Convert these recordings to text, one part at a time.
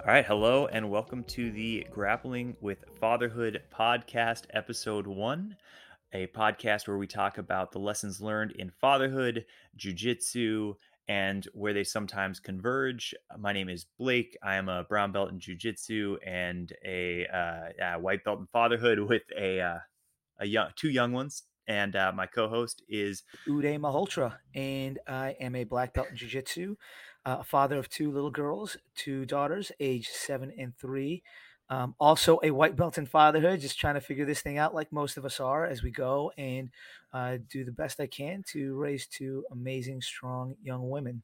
All right, hello and welcome to the Grappling with Fatherhood podcast, episode one, a podcast where we talk about the lessons learned in fatherhood, jujitsu, and where they sometimes converge. My name is Blake. I am a brown belt in jujitsu and a uh, white belt in fatherhood with a uh, a young two young ones. And uh, my co-host is Uday Malhotra, and I am a black belt in jiu-jitsu, uh, a father of two little girls, two daughters, age seven and three. Um, also a white belt in fatherhood, just trying to figure this thing out like most of us are as we go and uh, do the best I can to raise two amazing, strong young women.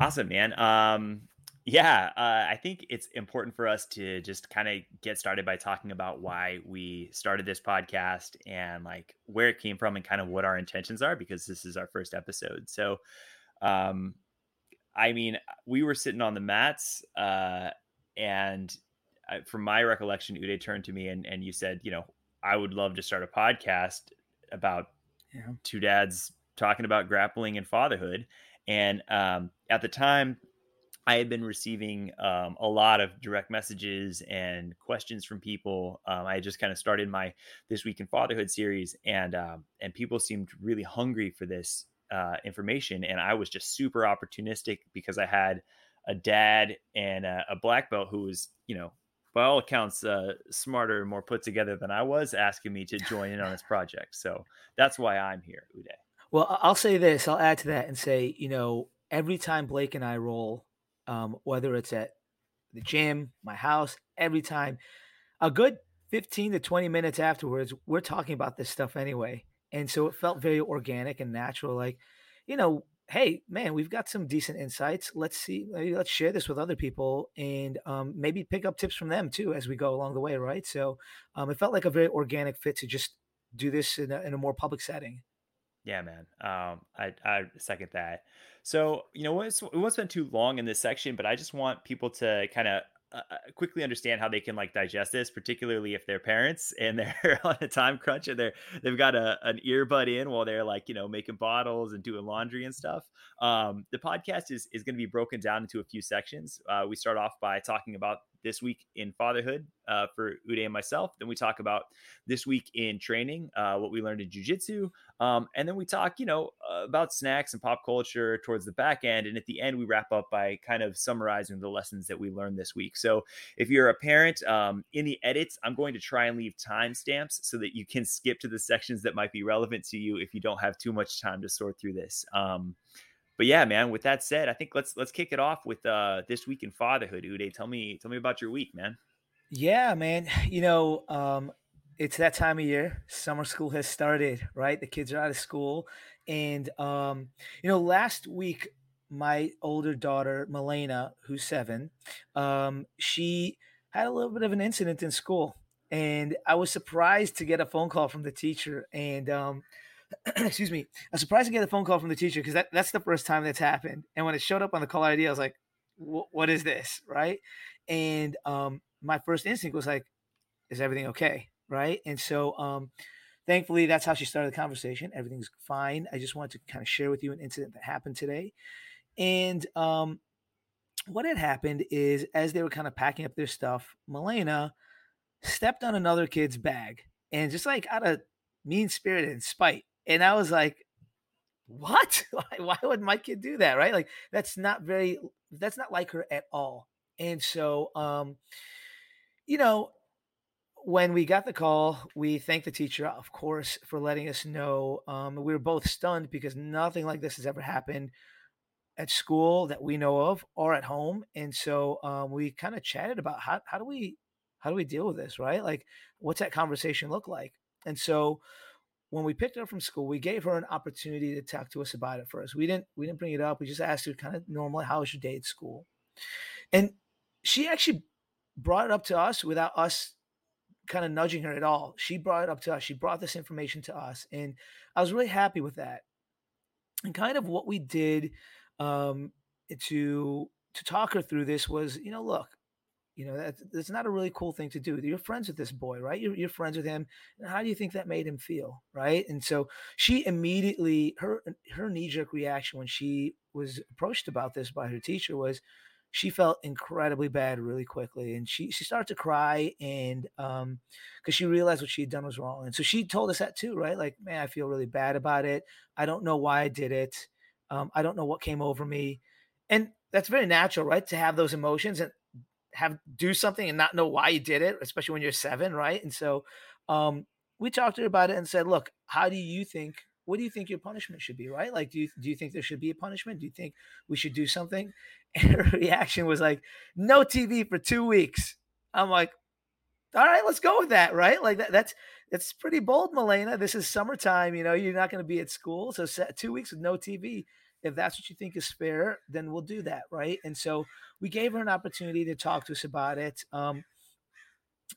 Awesome, man. Um, yeah, uh, I think it's important for us to just kind of get started by talking about why we started this podcast and like where it came from and kind of what our intentions are because this is our first episode. So, um, I mean, we were sitting on the mats, uh, and I, from my recollection, Uday turned to me and, and you said, you know, I would love to start a podcast about yeah. two dads talking about grappling and fatherhood. And um, at the time, I had been receiving um, a lot of direct messages and questions from people. Um, I had just kind of started my this week in fatherhood series, and um, and people seemed really hungry for this uh, information, and I was just super opportunistic because I had a dad and a, a black belt who was, you know, by all accounts, uh, smarter and more put together than I was, asking me to join in on this project. So that's why I'm here, Uday. Well, I'll say this. I'll add to that and say, you know, every time Blake and I roll um, whether it's at the gym, my house, every time. A good 15 to 20 minutes afterwards, we're talking about this stuff anyway. And so it felt very organic and natural. Like, you know, hey, man, we've got some decent insights. Let's see, let's share this with other people and um, maybe pick up tips from them too as we go along the way, right? So um, it felt like a very organic fit to just do this in a, in a more public setting. Yeah, man. Um, I I second that. So you know, we won't spend too long in this section, but I just want people to kind of uh, uh, quickly understand how they can like digest this, particularly if they're parents and they're on a time crunch and they're they've got a an earbud in while they're like you know making bottles and doing laundry and stuff. Um, the podcast is is going to be broken down into a few sections. Uh, we start off by talking about this week in fatherhood uh, for Uday and myself. Then we talk about this week in training, uh, what we learned in jujitsu. Um, and then we talk, you know, uh, about snacks and pop culture towards the back end. And at the end, we wrap up by kind of summarizing the lessons that we learned this week. So if you're a parent, um, in the edits, I'm going to try and leave timestamps so that you can skip to the sections that might be relevant to you if you don't have too much time to sort through this. Um, but yeah, man. With that said, I think let's let's kick it off with uh this week in fatherhood. Uday, tell me tell me about your week, man. Yeah, man. You know, um, it's that time of year. Summer school has started, right? The kids are out of school, and um, you know, last week my older daughter Milena, who's seven, um, she had a little bit of an incident in school, and I was surprised to get a phone call from the teacher, and um, excuse me, I was surprised to get a phone call from the teacher because that, that's the first time that's happened. And when it showed up on the call ID, I was like, what is this? Right. And um, my first instinct was like, is everything okay? Right. And so um, thankfully, that's how she started the conversation. Everything's fine. I just wanted to kind of share with you an incident that happened today. And um, what had happened is as they were kind of packing up their stuff, Milena stepped on another kid's bag and just like out of mean spirit and spite and I was like, what? Why, would my kid do that? Right? Like that's not very that's not like her at all. And so um, you know, when we got the call, we thanked the teacher, of course, for letting us know. Um, we were both stunned because nothing like this has ever happened at school that we know of or at home. And so um, we kind of chatted about how, how do we how do we deal with this, right? Like, what's that conversation look like? And so when we picked her up from school, we gave her an opportunity to talk to us about it first. We didn't we didn't bring it up. We just asked her kind of normally, how was your day at school? And she actually brought it up to us without us kind of nudging her at all. She brought it up to us. She brought this information to us. And I was really happy with that. And kind of what we did um, to to talk her through this was, you know, look, you know, that, that's not a really cool thing to do. You're friends with this boy, right? You're, you're friends with him. How do you think that made him feel, right? And so she immediately, her her knee jerk reaction when she was approached about this by her teacher was, she felt incredibly bad really quickly and she she started to cry and um because she realized what she had done was wrong and so she told us that too right like man i feel really bad about it i don't know why i did it um i don't know what came over me and that's very natural right to have those emotions and have do something and not know why you did it especially when you're seven right and so um we talked to her about it and said look how do you think what do you think your punishment should be right like do you do you think there should be a punishment do you think we should do something and her reaction was like, no TV for two weeks. I'm like, all right, let's go with that, right? Like that, that's that's pretty bold, Milena. This is summertime, you know, you're not going to be at school, so two weeks with no TV. If that's what you think is fair, then we'll do that, right? And so we gave her an opportunity to talk to us about it. Um,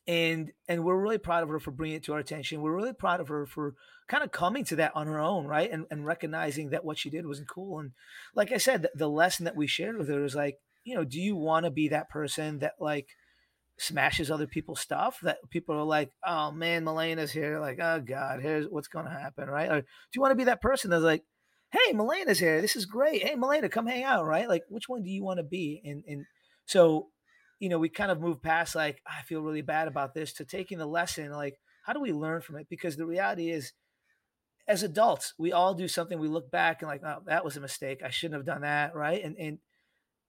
and and we're really proud of her for bringing it to our attention. We're really proud of her for kind of coming to that on her own, right? And and recognizing that what she did wasn't cool. And like I said, the, the lesson that we shared with her is like, you know, do you want to be that person that like smashes other people's stuff that people are like, oh man, Milena's here, like, oh God, here's what's gonna happen, right? Or do you want to be that person that's like, hey, Milena's here, this is great. Hey, Milena, come hang out, right? Like, which one do you want to be? And and so you know, we kind of move past like, I feel really bad about this to taking the lesson, like, how do we learn from it? Because the reality is, as adults, we all do something, we look back and like, oh, that was a mistake. I shouldn't have done that. Right. And, and,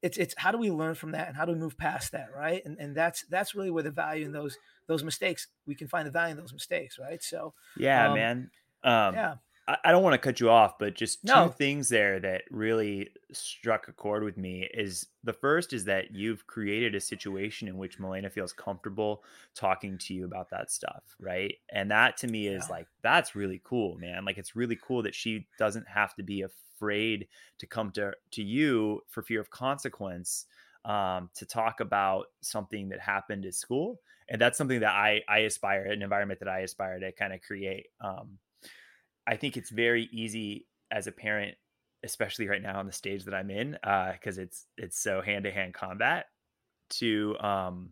it's it's how do we learn from that and how do we move past that right and and that's that's really where the value in those those mistakes we can find the value in those mistakes right so yeah um, man um yeah I don't want to cut you off, but just two no. things there that really struck a chord with me is the first is that you've created a situation in which Milena feels comfortable talking to you about that stuff, right? And that to me is yeah. like that's really cool, man. Like it's really cool that she doesn't have to be afraid to come to to you for fear of consequence um, to talk about something that happened at school, and that's something that I I aspire an environment that I aspire to kind of create. Um, I think it's very easy as a parent, especially right now on the stage that I'm in, because uh, it's it's so hand to hand combat, to um,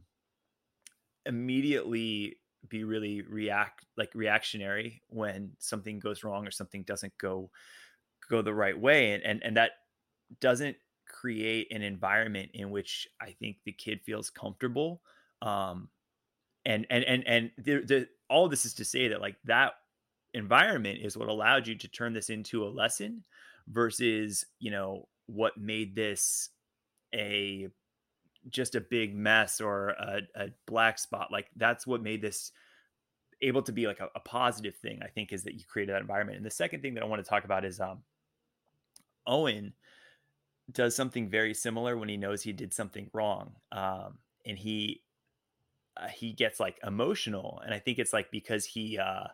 immediately be really react like reactionary when something goes wrong or something doesn't go go the right way, and and and that doesn't create an environment in which I think the kid feels comfortable. Um, and and and and the, the all this is to say that like that environment is what allowed you to turn this into a lesson versus you know what made this a just a big mess or a, a black spot like that's what made this able to be like a, a, positive thing i think is that you created that environment. And the second thing that i want to talk about is um owen does something very similar when he knows he did something wrong um and he uh, he gets like emotional and i think it's like because he uh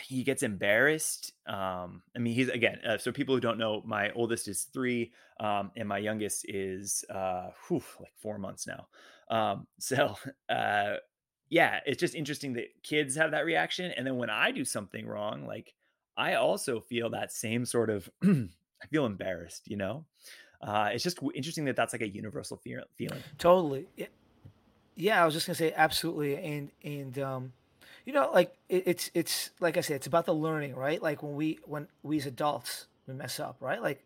he gets embarrassed. Um, I mean, he's again. Uh, so people who don't know, my oldest is three, um, and my youngest is uh, whew, like four months now. Um, so uh, yeah, it's just interesting that kids have that reaction, and then when I do something wrong, like I also feel that same sort of. I feel embarrassed, you know. Uh, it's just interesting that that's like a universal feeling. Totally. Yeah. yeah, I was just gonna say absolutely, and and um, you know, like it, it's it's like I said, it's about the learning, right? Like when we when we as adults we mess up, right? Like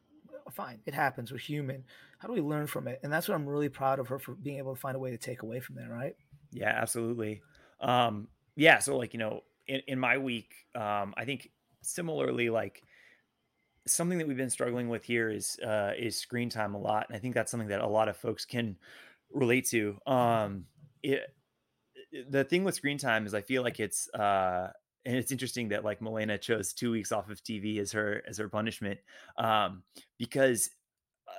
fine, it happens. We're human. How do we learn from it? And that's what I'm really proud of her for being able to find a way to take away from there, right? Yeah, absolutely. Um, yeah, so like you know, in, in my week, um, I think similarly, like something that we've been struggling with here is uh, is screen time a lot, and I think that's something that a lot of folks can relate to. Um, it the thing with screen time is I feel like it's uh and it's interesting that like Milena chose two weeks off of TV as her as her punishment, um, because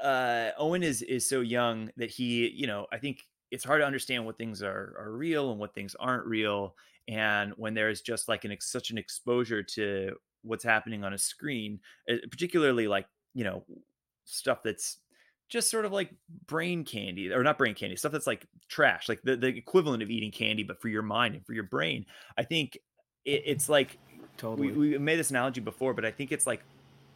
uh, Owen is is so young that he, you know, I think it's hard to understand what things are are real and what things aren't real, and when there's just like an such an exposure to what's happening on a screen, eh, particularly like you know stuff that's just sort of like brain candy or not brain candy stuff that's like trash like the, the equivalent of eating candy but for your mind and for your brain. I think it, it's like totally. we, we made this analogy before but i think it's like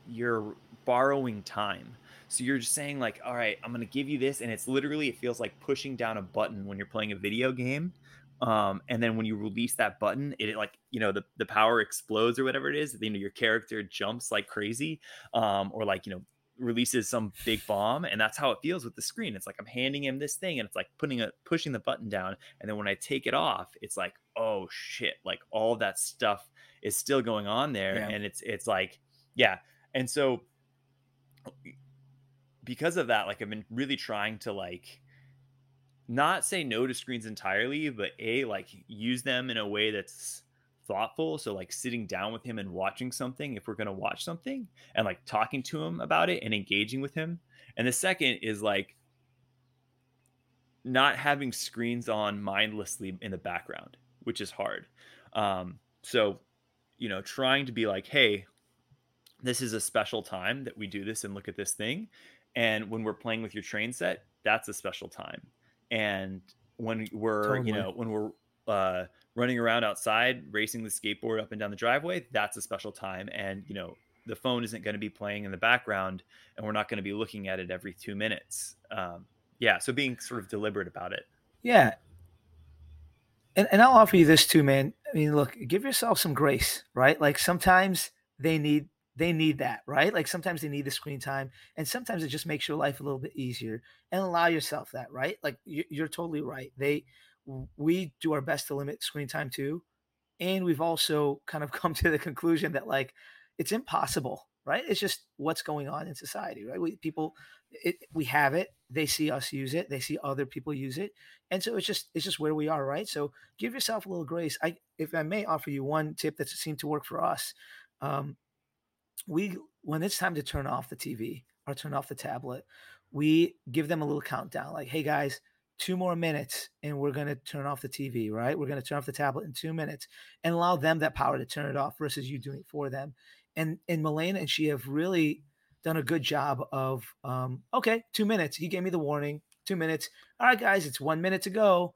you're borrowing time. So you're just saying like all right i'm to give you this and it's literally it feels like pushing down a button when you're playing a video game um, and then when you release that button it, it, like you know the, the power explodes or whatever it is you know your character jumps like crazy um, or like you know releases some big bomb and that's how it feels with the screen it's like i'm handing him this thing and it's like putting a pushing the button down and then when i take it off it's like oh shit like all that stuff is still going on there yeah. and it's it's like yeah and so because of that like i've been really trying to like not say no to screens entirely but a like use them in a way that's thoughtful. So like sitting down with him and watching something if we're going to watch something and like talking to him about it and engaging with him. And the second is like not having screens on mindlessly in the background, which is hard. Um, so, you know, trying to be like, hey, this is a special time that we do this and look at this thing. And when we're playing with your train set, that's a special time. And when we're, totally. you know, when we're uh, running around outside, racing the skateboard up and down the driveway, that's a special time. And, you know, the phone isn't going to be playing in the background and we're not going to be looking at it every two minutes. Um, yeah. So being sort of deliberate about it. Yeah. And, and I'll offer you this too, man. I mean, look, give yourself some grace, right? Like sometimes they need they need that, right? Like sometimes they need the screen time, and sometimes it just makes your life a little bit easier. And allow yourself that, right? Like you're totally right. They we do our best to limit screen time too. And we've also kind of come to the conclusion that like it's impossible, right? It's just what's going on in society, right? We people, it, we have it. They see us use it. They see other people use it, and so it's just it's just where we are, right? So give yourself a little grace. I, if I may offer you one tip that seemed to work for us, um, we when it's time to turn off the TV or turn off the tablet, we give them a little countdown, like, "Hey guys, two more minutes and we're going to turn off the TV, right? We're going to turn off the tablet in two minutes and allow them that power to turn it off versus you doing it for them. And and Milena and she have really done a good job of um, okay, two minutes. He gave me the warning, two minutes. All right, guys, it's one minute to go.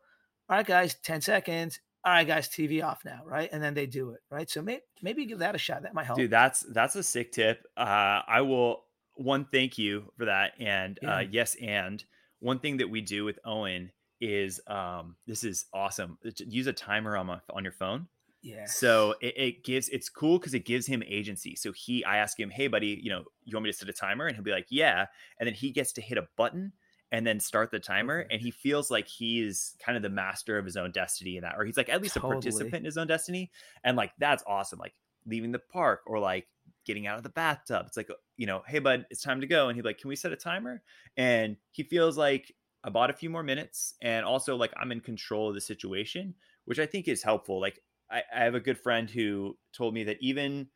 All right, guys, 10 seconds. All right, guys, TV off now, right? And then they do it, right? So maybe maybe give that a shot. That might help. Dude, that's that's a sick tip. Uh, I will one thank you for that, and uh, yeah. uh, yes, and one thing that we do with Owen is um, this is awesome. Use a timer on my, on your phone. Yeah. So it, it, gives it's cool because it gives him agency. So he, I ask him, hey buddy, you know, you want me to set a timer? And he'll be like, yeah. And then he gets to hit a button and then start the timer, and he feels like he's kind of the master of his own destiny in that, or he's like at least totally. a participant in his own destiny. And like that's awesome. Like leaving the park or like getting out of the bathtub. It's like, uh, you know, hey, bud, it's time to go. And he's like, can we set a timer? And he feels like I bought a few more minutes and also like I'm in control of the situation, which I think is helpful. Like I, I have a good friend who told me that even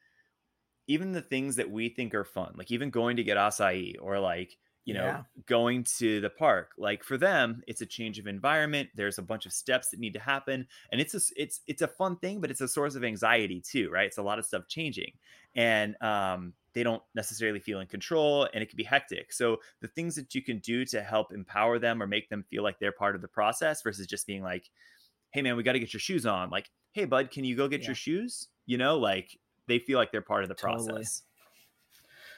even the things that we think are fun, like even going to get acai or like you know yeah. going to the park like for them it's a change of environment there's a bunch of steps that need to happen and it's a it's it's a fun thing but it's a source of anxiety too right it's a lot of stuff changing and um, they don't necessarily feel in control and it can be hectic so the things that you can do to help empower them or make them feel like they're part of the process versus just being like hey man we got to get your shoes on like hey bud can you go get yeah. your shoes you know like they feel like they're part of the totally. process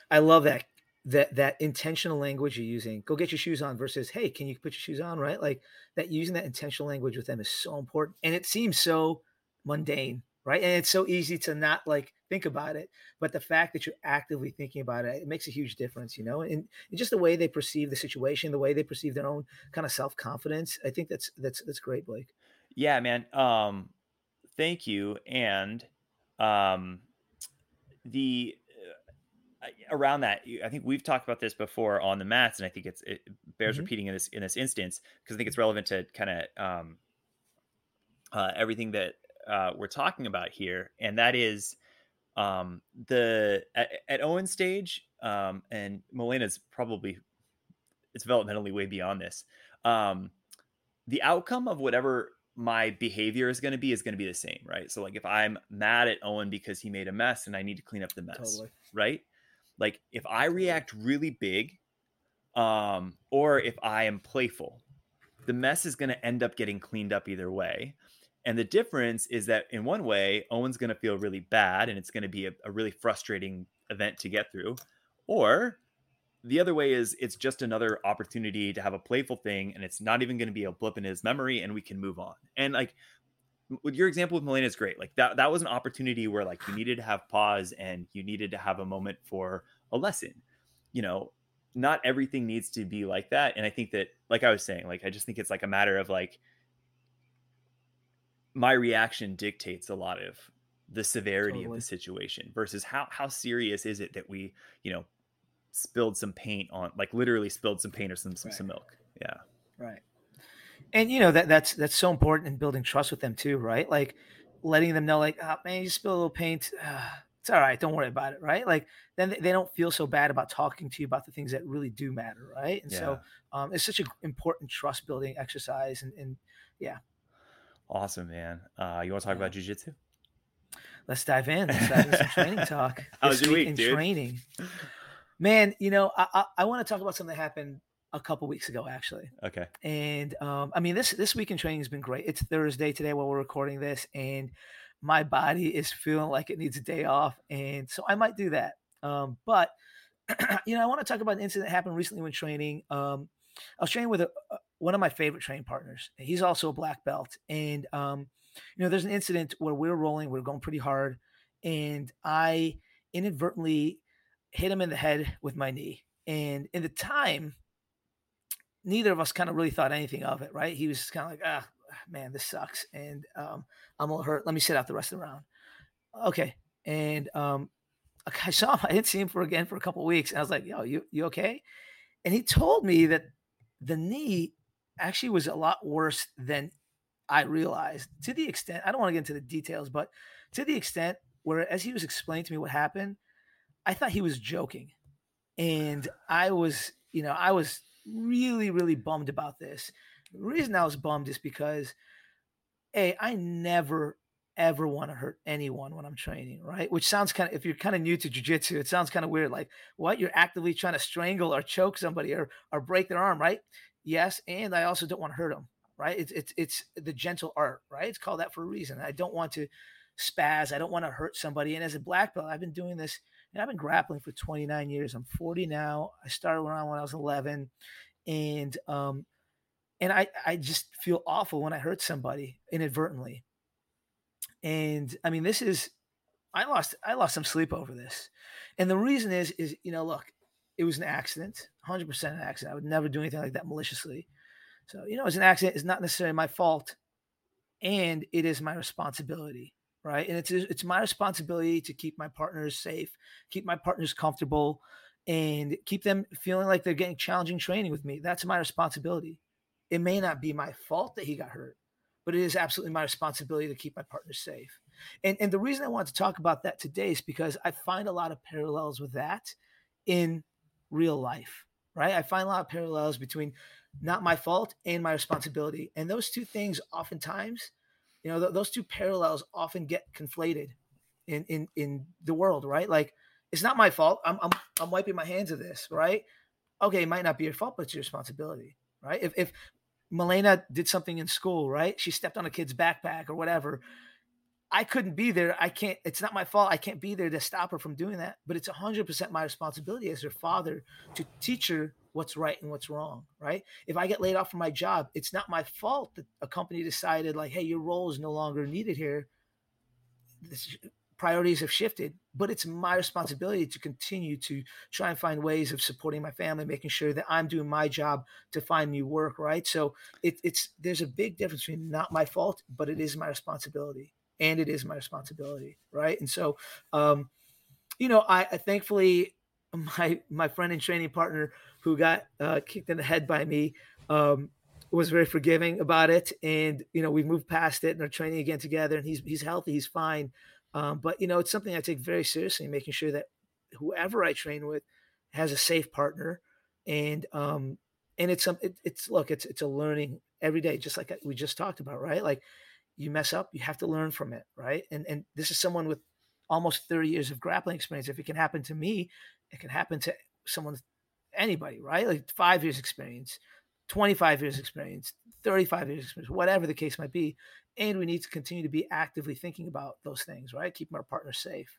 I love that that that intentional language you're using go get your shoes on versus hey can you put your shoes on? right? Like that using that intentional language with them is so important and it seems so mundane right? And it's so easy to not like think about it but the fact that you're actively thinking about it it makes a huge difference you know? And, and just the way they perceive the situation the way they perceive their own kind of self-confidence i think that's that's that's great blake. Yeah man um thank you and um the around that, I think we've talked about this before on the mats, and I think it's it bears mm-hmm. repeating in this in this instance because I think it's relevant to kind of um, uh, everything that uh, we're talking about here, and that is um, the at, at Owen stage, um, and Milena's probably it's developmentally way beyond this. Um, the outcome of whatever my behavior is going to be is going to be the same, right? So like if I'm mad at Owen because he made a mess and I need to clean up the mess, totally. right? Like if I react really big, um, or if I am playful, the mess is going to end up getting cleaned up either way. And the difference is that in one way, Owen's going to feel really bad and it's going to be a, a, really frustrating event to get through. Or the other way is it's just another opportunity to have a playful thing and it's not even going to be a blip in his memory and we can move on. And like your example with Milena is great. Like that that was an opportunity where like you needed to have pause and you needed to have a moment for a lesson. you know, not everything needs to be like that. And I think that, like I was saying, like I just think it's like a matter of like my reaction dictates a lot of the severity totally. of the situation versus how how serious is it that we, you know, spilled some paint on like literally spilled some paint or some some, right. some milk. Yeah. Right. And you know that that's that's so important in building trust with them too, right? Like letting them know, like, oh, man, you spilled a little paint. Uh, it's all right. Don't worry about it, right? Like then they don't feel so bad about talking to you about the things that really do matter, right? And yeah. so um, it's such an important trust building exercise, and, and yeah. Awesome, man. Uh, you want to talk yeah. about jujitsu? Let's dive in. Let's dive into some training talk. How was your week, in dude? training? Man, you know, I, I, I want to talk about something that happened a couple weeks ago, actually. Okay. And um, I mean, this this week in training has been great. It's Thursday today while we're recording this, and my body is feeling like it needs a day off, and so I might do that. Um, but you know, I want to talk about an incident that happened recently when training. Um, I was training with a, a, one of my favorite training partners. He's also a black belt, and um, you know, there's an incident where we're rolling, we're going pretty hard, and I inadvertently hit him in the head with my knee. And in the time, neither of us kind of really thought anything of it, right? He was kind of like, ah, man, this sucks. And um, I'm a little hurt. Let me sit out the rest of the round. Okay. And um, I saw him. I didn't see him for again for a couple weeks. And I was like, yo, you, you okay? And he told me that the knee actually was a lot worse than I realized to the extent, I don't want to get into the details, but to the extent where as he was explaining to me what happened, I thought he was joking. And I was, you know, I was really, really bummed about this. The reason I was bummed is because, hey, I never ever want to hurt anyone when I'm training, right? Which sounds kind of, if you're kind of new to jujitsu, it sounds kind of weird. Like, what? You're actively trying to strangle or choke somebody or, or break their arm, right? Yes. And I also don't want to hurt them, right? It's, it's, it's the gentle art, right? It's called that for a reason. I don't want to spaz. I don't want to hurt somebody. And as a black belt, I've been doing this and I've been grappling for 29 years. I'm 40 now. I started around when I was 11, and um, and I I just feel awful when I hurt somebody inadvertently. And I mean, this is I lost I lost some sleep over this, and the reason is is you know look, it was an accident, 100 percent an accident. I would never do anything like that maliciously. So you know, it's an accident. It's not necessarily my fault, and it is my responsibility right? And it's it's my responsibility to keep my partners safe, keep my partners comfortable, and keep them feeling like they're getting challenging training with me. That's my responsibility. It may not be my fault that he got hurt, but it is absolutely my responsibility to keep my partners safe. And and the reason I want to talk about that today is because I find a lot of parallels with that in real life, right? I find a lot of parallels between not my fault and my responsibility. And those two things oftentimes you know, th- those two parallels often get conflated in in in the world, right? Like it's not my fault. I'm I'm I'm wiping my hands of this, right? Okay, it might not be your fault, but it's your responsibility, right? If if Milena did something in school, right? She stepped on a kid's backpack or whatever. I couldn't be there. I can't, it's not my fault. I can't be there to stop her from doing that. But it's 100% my responsibility as her father to teach her what's right and what's wrong, right? If I get laid off from my job, it's not my fault that a company decided like, hey, your role is no longer needed here. This, priorities have shifted, but it's my responsibility to continue to try and find ways of supporting my family, making sure that I'm doing my job to find new work, right? So it, it's there's a big difference between not my fault, but it is my responsibility, and it is my responsibility, right? And so, um, you know, I, I thankfully my my friend and training partner who got uh, kicked in the head by me um, was very forgiving about it, and you know we've moved past it and are training again together. And he's he's healthy, he's fine. Um, but you know it's something I take very seriously, making sure that whoever I train with has a safe partner, and um, and it's some it, it's look it's it's a learning every day, just like we just talked about, right? Like you mess up, you have to learn from it, right? And and this is someone with almost 30 years of grappling experience. If it can happen to me, it can happen to someone anybody, right? Like five years experience, 25 years experience, 35 years experience, whatever the case might be. And we need to continue to be actively thinking about those things, right? Keeping our partners safe.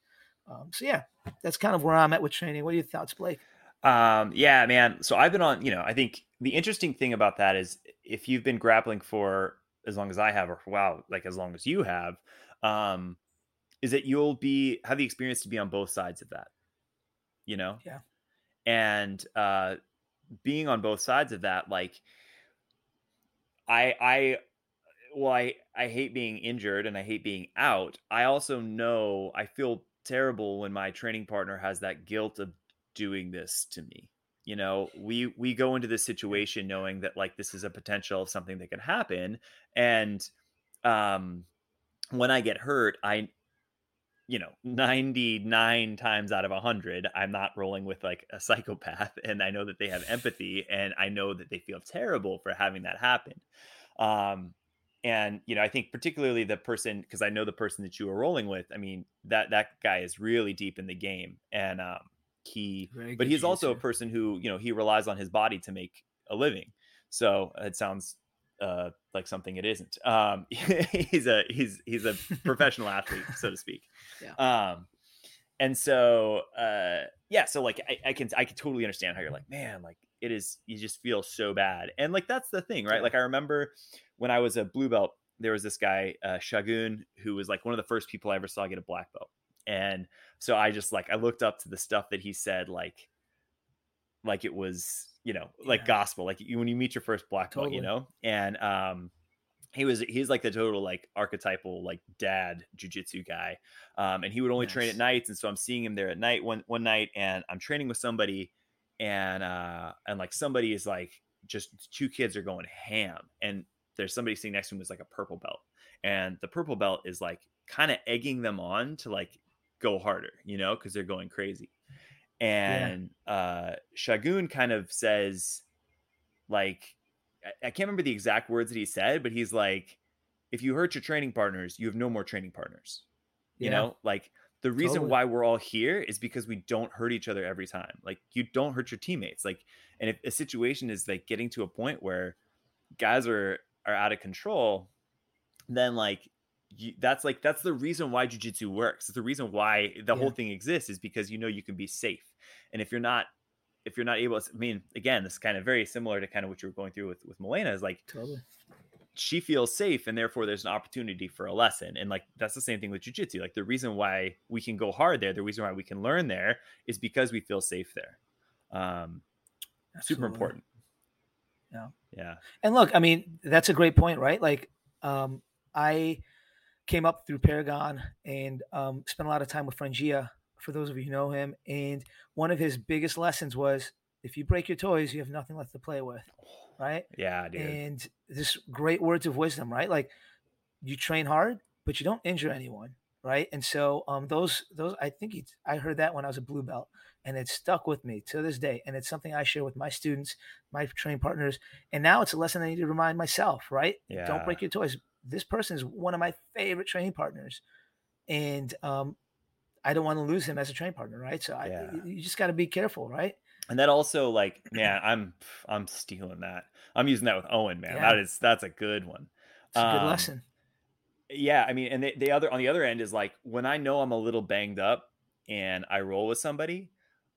Um, so yeah, that's kind of where I'm at with training. What are your thoughts, Blake? Um, yeah, man. So I've been on, you know, I think the interesting thing about that is if you've been grappling for as long as I have, or wow, like as long as you have, um, is that you'll be have the experience to be on both sides of that. You know? Yeah and uh, being on both sides of that, like I I well I I hate being injured and I hate being out. I also know I feel terrible when my training partner has that guilt of doing this to me. You know, we we go into this situation knowing that like this is a potential of something that can happen and um when I get hurt, I you know 99 times out of 100 i'm not rolling with like a psychopath and i know that they have empathy and i know that they feel terrible for having that happen. Um and you know i think particularly the person because i know the person that you were rolling with i mean that that guy is really deep in the game and um he but he's also a person who you know he relies on his body to make a living so it sounds uh, like something it isn't. Um, he's a he's he's a professional athlete, so to speak. Yeah. Um, and so uh, yeah, so like I, I can I can totally understand how you're like, man, like it is. You just feel so bad, and like that's the thing, right? Like I remember when I was a blue belt, there was this guy uh, Shagun who was like one of the first people I ever saw get a black belt, and so I just like I looked up to the stuff that he said, like like it was you know, like yeah. gospel, like you, when you meet your first black totally. belt, you know, and um, he was he's like the total like archetypal like dad jujitsu guy, um, and he would only nice. train at nights, and so I'm seeing him there at night one one night, and I'm training with somebody, and uh, and like somebody is like just two kids are going ham, and there's somebody sitting next to him who's like a purple belt, and the purple belt is like kind of egging them on to like go harder, you know, because they're going crazy and yeah. uh shagun kind of says like I, I can't remember the exact words that he said but he's like if you hurt your training partners you have no more training partners you yeah. know like the reason totally. why we're all here is because we don't hurt each other every time like you don't hurt your teammates like and if a situation is like getting to a point where guys are are out of control then like you, that's like that's the reason why jujitsu works. It's the reason why the yeah. whole thing exists is because you know you can be safe. And if you're not if you're not able to, I mean, again, this is kind of very similar to kind of what you were going through with with Milena is like totally. she feels safe and therefore there's an opportunity for a lesson. And like that's the same thing with jujitsu. Like the reason why we can go hard there, the reason why we can learn there is because we feel safe there. Um super important. Yeah. Yeah. And look, I mean, that's a great point, right? Like um I came up through Paragon and um, spent a lot of time with Franjinha, for those of you who know him. And one of his biggest lessons was if you break your toys, you have nothing left to play with. Right. Yeah, dude. And this great words of wisdom, right? Like you train hard, but you don't injure anyone. Right. And so um, those, those, I think he, I heard that when I was a blue belt and it stuck with me to this day. And it's something I share with my students, my training partners. And now it's a lesson I need to remind myself, right? Yeah. Don't break your toys this person is one of my favorite training partners, and um, I don't want to lose him as a training partner, right? So yeah. I, you just got to be careful, right? And that also, like, man, I'm I'm stealing that. I'm using that with Owen, man. Yeah. That is that's a good one. It's a good um, lesson. Yeah, I mean, and the, the other on the other end is like when I know I'm a little banged up and I roll with somebody,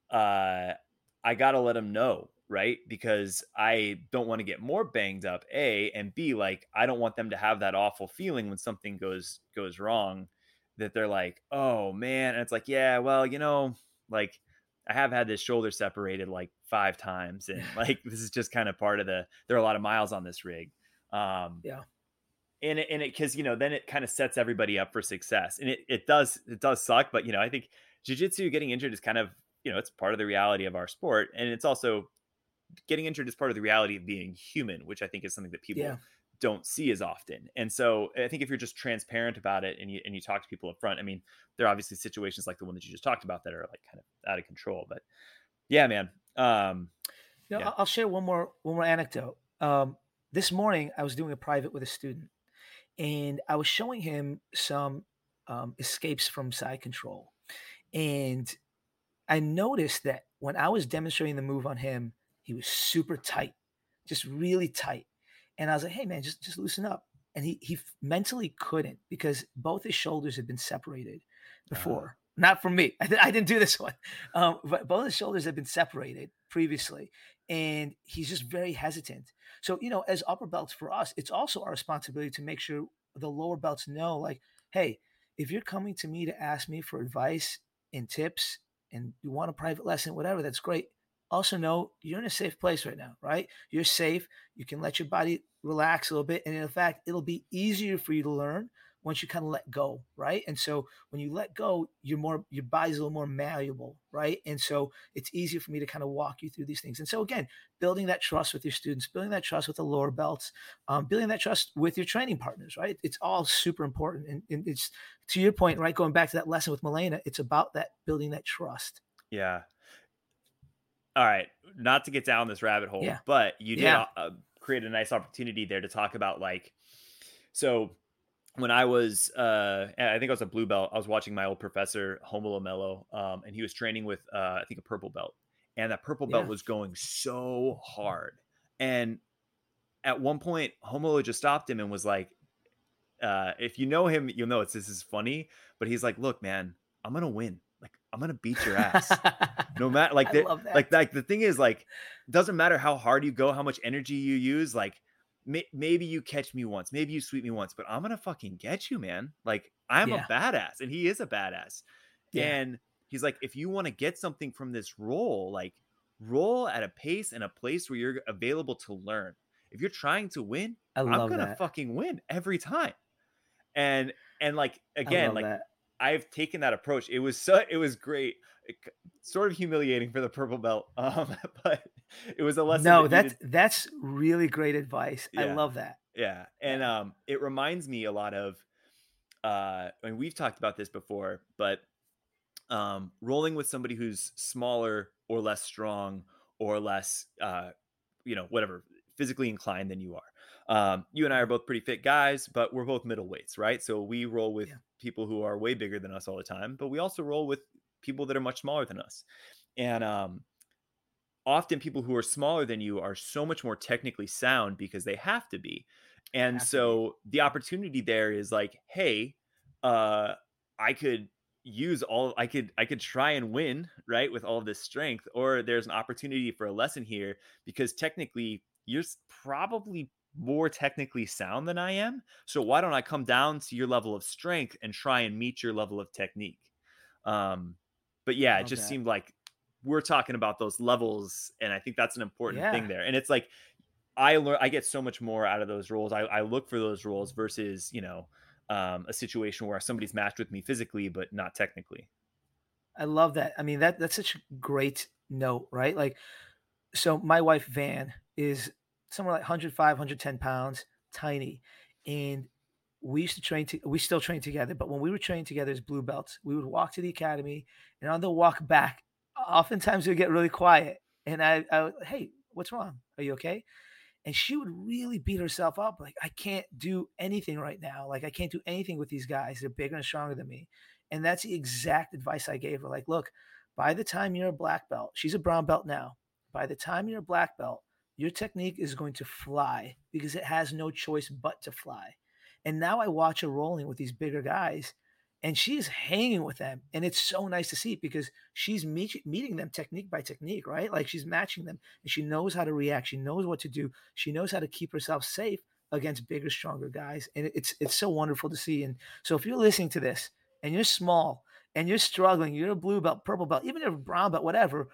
uh, I gotta let them know right? Because I don't want to get more banged up, A, and B, like I don't want them to have that awful feeling when something goes goes wrong that they're like, "Oh, man." And it's like, "Yeah, well, you know, like I have had this shoulder separated like 5 times and like this is just kind of part of the there are a lot of miles on this rig." Um Yeah. And it, and it cuz you know, then it kind of sets everybody up for success. And it it does it does suck, but you know, I think jiu-jitsu getting injured is kind of you know it's part of the reality of our sport and it's also getting injured is part of the reality of being human, which I think is something that people yeah. don't see as often. And so I think if you're just transparent about it and you and you talk to people up front, I mean, there are obviously situations like the one that you just talked about that are like kind of out of control. But yeah, man. Um you know, yeah. I'll share one more one more anecdote. Um, this morning I was doing a private with a student and I was showing him some um, escapes from side control. And I noticed that when I was demonstrating the move on him, he was super tight, just really tight. And I was like, hey, man, just, just loosen up. And he, he mentally couldn't because both his shoulders had been separated uh-huh. before. Uh, Not from me. I, I, didn't do this one. Um, but both his shoulders had been separated previously. And he's just very hesitant. So, you know, as upper belts for us, it's also our responsibility to make sure the lower belts know, like, hey, if you're coming to me to ask me for advice and tips and you want a private lesson, whatever, that's great also know you're in a safe place right now, right? You're safe. You can let your body relax a little bit. And in fact, it'll be easier for you to learn once you kind of let go, right? And so when you let go, you're more your body's a little more malleable, right? And so it's easier for me to kind of walk you through these things. And so again, building that trust with your students, building that trust with the lower belts, um, building that trust with your training partners, right? It's all super important. And, and it's to your point, right? Going back to that lesson with Milena, it's about that building that trust. Yeah. All right, not to get down this rabbit hole, Yeah. but you did Yeah. uh, create a nice opportunity there to talk about like, so when I was, uh, I think I was a blue belt. I was watching my old professor Homo Mello, um, and he was training with, uh, I think a purple belt, and that purple belt Yeah. was going so hard. And at one point, Homo just stopped him and was like, uh, "If you know him, you'll know it's this is funny." But he's like, "Look, man, I'm gonna win. I'm gonna beat your ass." no matter like I the, love that. like like the thing is like doesn't matter how hard you go how much energy you use like may, maybe you catch me once maybe you sweep me once but i'm gonna fucking get you man like i'm Yeah. a badass and he is a badass Yeah. and he's like if you want to get something from this roll like roll at a pace and a place where you're available to learn if you're trying to win I i'm gonna that. fucking win every time and and like again like that. I've taken that approach. It was so it was great. It sort of humiliating for the purple belt, um, but it was a lesson. No, that that's needed- that's really great advice. I love that. yeah, and um, it reminds me a lot of. Uh, I mean, we've talked about this before, but um, rolling with somebody who's smaller or less strong or less, uh, you know, whatever, physically inclined than you are. Um, you and I are both pretty fit guys, but we're both middleweights, right? So we roll with Yeah. People who are way bigger than us all the time, but we also roll with people that are much smaller than us. And um, often people who are smaller than you are so much more technically sound because they have to be. And so the opportunity there is like, hey, uh, I could use all I could I could try and win, right, with all of this strength, or there's an opportunity for a lesson here because technically you're probably more technically sound than I am. So why don't I come down to your level of strength and try and meet your level of technique? Um, but yeah, it just that. seemed like we're talking about those levels, and I think that's an important thing there. And it's like I learn I get so much more out of those rolls. I, I look for those rolls versus, you know, um, a situation where somebody's matched with me physically but not technically. I love that. I mean, that that's such a great note, right? Like, so my wife Van is somewhere like 105, 110 pounds, tiny, and we used to train. To, we still train together, but when we were training together as blue belts, we would walk to the academy, and on the walk back, oftentimes we would get really quiet, and I, I would, hey, what's wrong? Are you okay? And she would really beat herself up, like I can't do anything right now. Like I can't do anything with these guys. They're bigger and stronger than me. And that's the exact advice I gave her. Like, look, by the time you're a black belt, she's a brown belt now. By the time you're a black belt, your technique is going to fly because it has no choice but to fly. And now I watch her rolling with these bigger guys, and she's hanging with them. And it's so nice to see because she's meet, meeting them technique by technique, right? Like she's matching them and she knows how to react. She knows what to do. She knows how to keep herself safe against bigger, stronger guys. And it's it's so wonderful to see. And so if you're listening to this and you're small and you're struggling, you're a blue belt, purple belt, even a brown belt, whatever,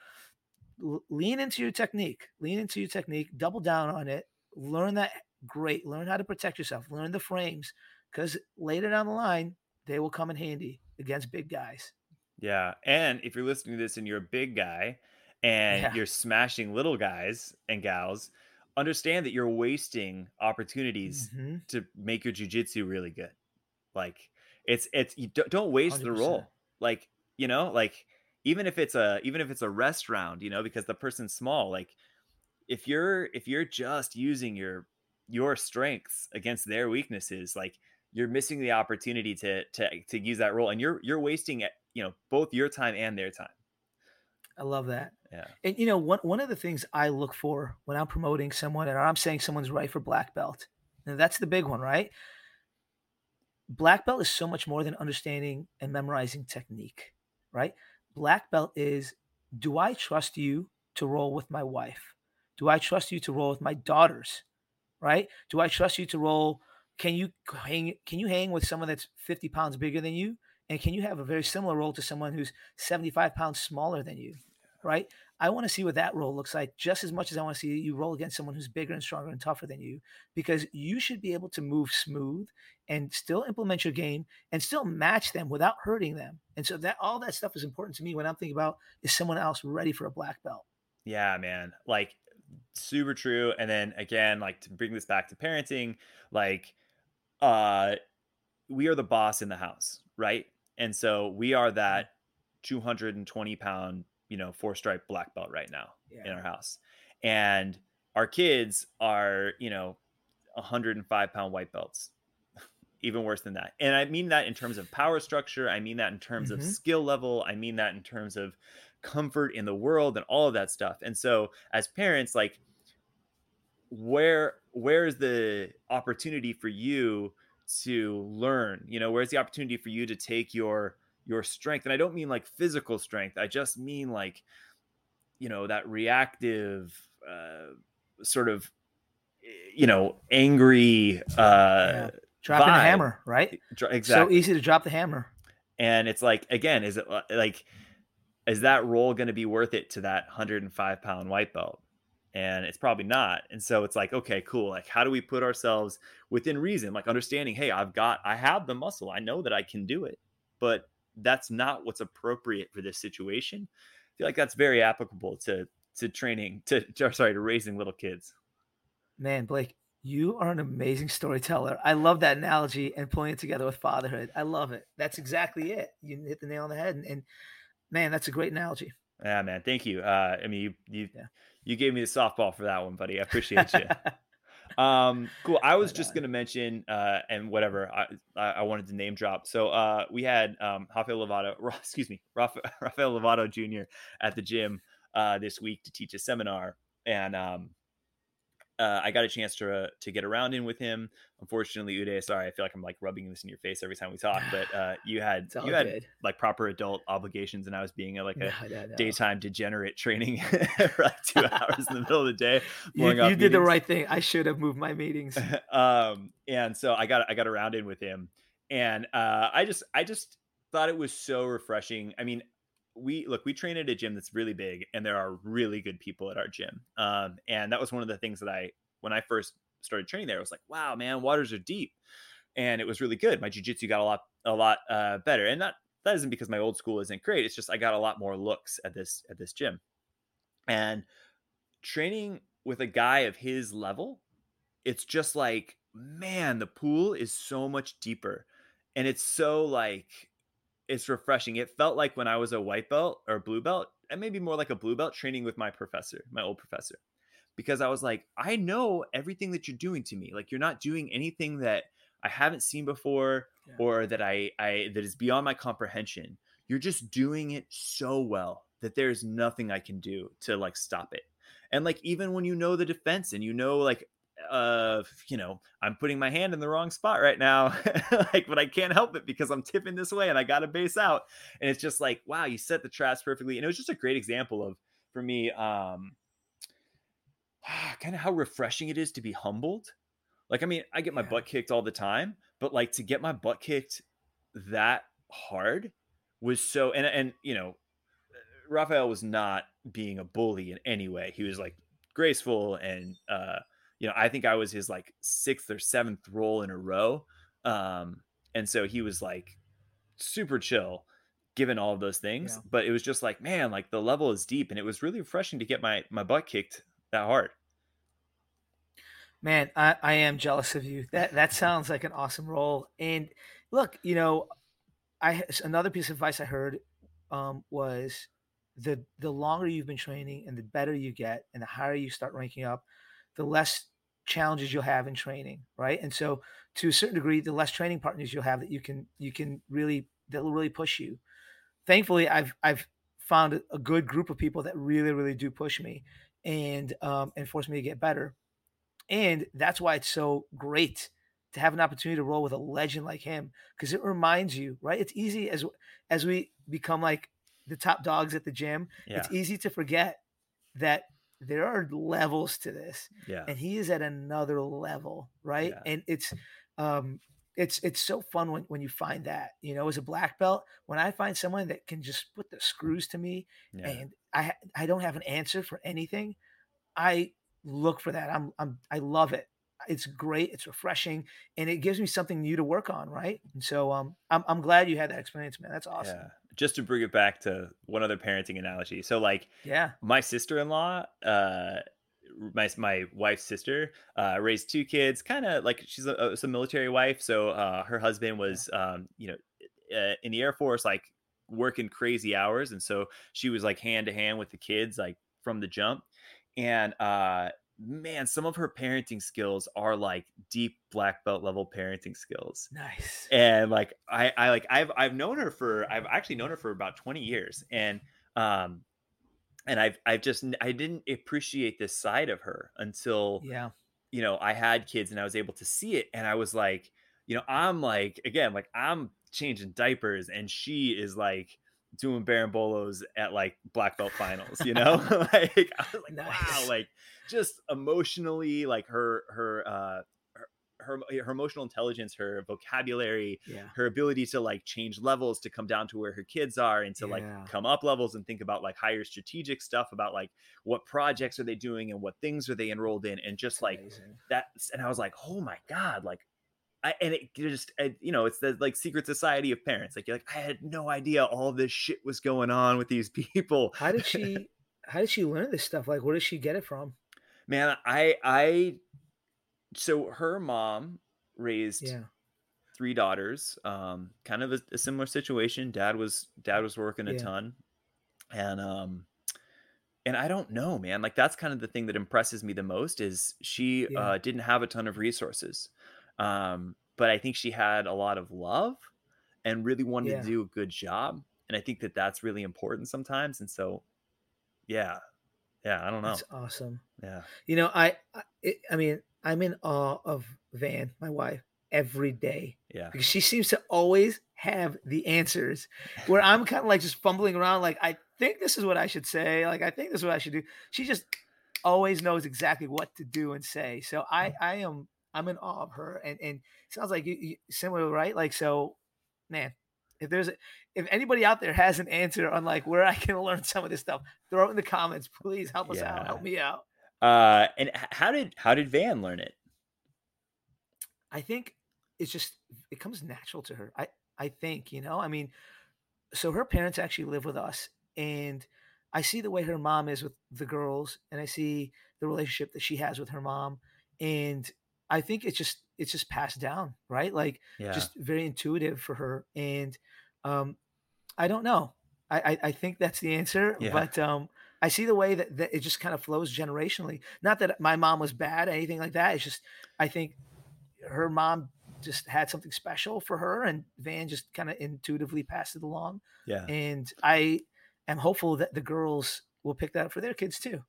lean into your technique. Lean into your technique, double down on it, learn that great, learn how to protect yourself, learn the frames, because later down the line, they will come in handy against big guys. Yeah. And if you're listening to this and you're a big guy and Yeah. you're smashing little guys and gals, understand that you're wasting opportunities Mhm. to make your jujitsu really good. Like it's it's you don't, don't waste the 100%. roll. Like, you know, like even if it's a even if it's a rest round, you know, because the person's small, like if you're if you're just using your your strengths against their weaknesses, like you're missing the opportunity to to to use that roll and you're you're wasting eh, you know, both your time and their time. I love that. Yeah. And you know, one one of the things I look for when I'm promoting someone and I'm saying someone's right for black belt, and that's the big one, right? Black belt is so much more than understanding and memorizing technique, right? Black belt is do I trust you to roll with my wife? Do I trust you to roll with my daughters? Right? Do I trust you to roll? Can you hang can you hang with someone that's 50 pounds bigger than you? And can you have a very similar roll to someone who's 75 pounds smaller than you? Right? I want to see what that roll looks like just as much as I want to see you roll against someone who's bigger and stronger and tougher than you, because you should be able to move smooth and still implement your game and still match them without hurting them. And so that all that stuff is important to me when I'm thinking about is someone else ready for a black belt. Yeah, man. Like super true. And then again, like to bring this back to parenting, like uh we are the boss in the house, right? And so we are that 220 pound, you know, four stripe black belt right now yeah. in our house. And our kids are, you know, 105 pound white belts, even worse than that. And I mean that in terms of power structure. I mean that in terms mm-hmm. of skill level. I mean that in terms of comfort in the world and all of that stuff. And so as parents, like, where where is the opportunity for you to learn you know where's the opportunity for you to take your your strength and i don't mean like physical strength i just mean like you know that reactive uh sort of you know angry uh yeah. dropping vibe. hammer right? Exactly so easy to drop the hammer. And it's like again is it like is that roll going to be worth it to that 105 pound white belt? And it's probably not. And so it's like okay cool like how do we put ourselves within reason? Like understanding hey i've got i have the muscle i know that i can do it but that's not what's appropriate for this situation i feel like that's very applicable to to training to, to sorry to raising little kids. Man blake you are an amazing storyteller. I love that analogy and pulling it together with fatherhood. I love it. That's exactly it. You hit the nail on the head and, and man that's a great analogy. Yeah man thank you. Uh i mean you you yeah. you gave me the softball for that one, buddy. I appreciate you. um, cool. I was just gonna mention, uh, and whatever I, I wanted to name drop. So uh, we had um, Rafael Lovato, excuse me, Rafael Lovato Jr. at the gym uh, this week to teach a seminar, and um, uh, I got a chance to uh, to get around in with him. Unfortunately, Uday, sorry, I feel like I'm like rubbing this in your face every time we talk. But uh, you had you had good. like proper adult obligations, and I was being a, like a no, no, no. daytime degenerate training for like two hours in the middle of the day. You, you did the right thing. I should have moved my meetings. um, and so I got I got around in with him, and uh, I just I just thought it was so refreshing. I mean, we look we train at a gym that's really big and there are really good people at our gym um, and that was one of the things that i when i first started training there i was like wow man waters are deep. And it was really good. My jiu-jitsu got a lot a lot uh, better and that that isn't because my old school isn't great it's just i got a lot more looks at this at this gym. And training with a guy of his level it's just like man the pool is so much deeper and it's so like it's refreshing. It felt like when I was a white belt or blue belt, and maybe more like a blue belt training with my professor, my old professor. Because I was like, I know everything that you're doing to me. Like you're not doing anything that I haven't seen before yeah. or that I I that is beyond my comprehension. You're just doing it so well that there's nothing I can do to like stop it. And like even when you know the defense and you know like uh you know i'm putting my hand in the wrong spot right now like but i can't help it because i'm tipping this way and i got to base out and it's just like wow you set the traps perfectly and it was just a great example of for me um kind of how refreshing it is to be humbled like i mean i get my yeah. butt kicked all the time but like to get my butt kicked that hard was so and and you know rafael was not being a bully in any way. He was like graceful and uh you know, I think I was his like sixth or seventh roll in a row. Um, and so he was like super chill given all of those things. Yeah. But it was just like, man, like the level is deep and it was really refreshing to get my my butt kicked that hard. Man, I, I am jealous of you. That that sounds like an awesome roll. And look, you know, I another piece of advice I heard um, was the the longer you've been training and the better you get and the higher you start ranking up, the less challenges you'll have in training, right? And so to a certain degree, the less training partners you'll have that you can you can really that will really push you. Thankfully, I've I've found a good group of people that really really do push me and um, and force me to get better. And that's why it's so great to have an opportunity to roll with a legend like him because it reminds you, right? It's easy as as we become like the top dogs at the gym. Yeah. It's easy to forget that there are levels to this. Yeah. And he is at another level, right? Yeah. And it's um it's it's so fun when, when you find that you know as a black belt when i find someone that can just put the screws to me Yeah. and i i don't have an answer for anything i look for that i'm i'm i love it it's great it's refreshing and it gives me something new to work on right and so um i'm, I'm glad you had that experience man that's awesome Yeah. Just to bring it back to one other parenting analogy. So like yeah my sister-in-law uh my my wife's sister uh raised two kids kind of like she's a, a, some military wife so uh her husband was um you know uh, in the air force like working crazy hours and so she was like hand to hand with the kids like from the jump and uh man some of her parenting skills are like deep black belt level parenting skills. Nice. And like I, I like I've I've known her for I've actually known her for about 20 years. And um and I've I've just I didn't appreciate this side of her until yeah. you know I had kids and I was able to see it. And I was like you know I'm like again like I'm changing diapers and she is like doing berimbolos at like black belt finals you know like I was like wow like just emotionally like her her uh her, her her emotional intelligence her vocabulary yeah her ability to like change levels to come down to where her kids are and to Yeah. like come up levels and think about like higher strategic stuff about like what projects are they doing and what things are they enrolled in and just like Amazing. that and i was like oh my god like I, and it just I, you know it's the like secret society of parents like you're like i had no idea all this shit was going on with these people. How did she how did she learn this stuff? Like where did she get it from? Man i i so her mom raised yeah. three daughters um kind of a, a similar situation. Dad was dad was working a Yeah. ton. And um and i don't know man like that's kind of the thing that impresses me the most is she Yeah. uh didn't have a ton of resources um but i think she had a lot of love and really wanted Yeah. to do a good job and i think that that's really important sometimes and so yeah yeah i don't know that's awesome yeah You know, I, I, it, I mean, I'm in awe of Van, my wife, every day yeah because she seems to always have the answers. Where I'm kind of like just fumbling around, like I think this is what I should say, like I think this is what I should do. She just always knows exactly what to do and say. So I, I am, I'm in awe of her, and and sounds like you, you similar, right? Like so, man. If there's a, if anybody out there has an answer on like where I can learn some of this stuff, throw it in the comments. Please help us out. Help me out. uh and how did how did van learn it I think it's just it comes natural to her. I I think you know. I mean, so her parents actually live with us, and I see the way her mom is with the girls, and I see the relationship that she has with her mom, and I think it's just it's just passed down, right? Like yeah just very intuitive for her, and um, I don't know. I, I I think that's the answer, Yeah. but um, I see the way that, that it just kind of flows generationally. Not that my mom was bad, or anything like that. It's just I think her mom just had something special for her, and Van just kind of intuitively passed it along. yeah And I am hopeful that the girls will pick that up for their kids too.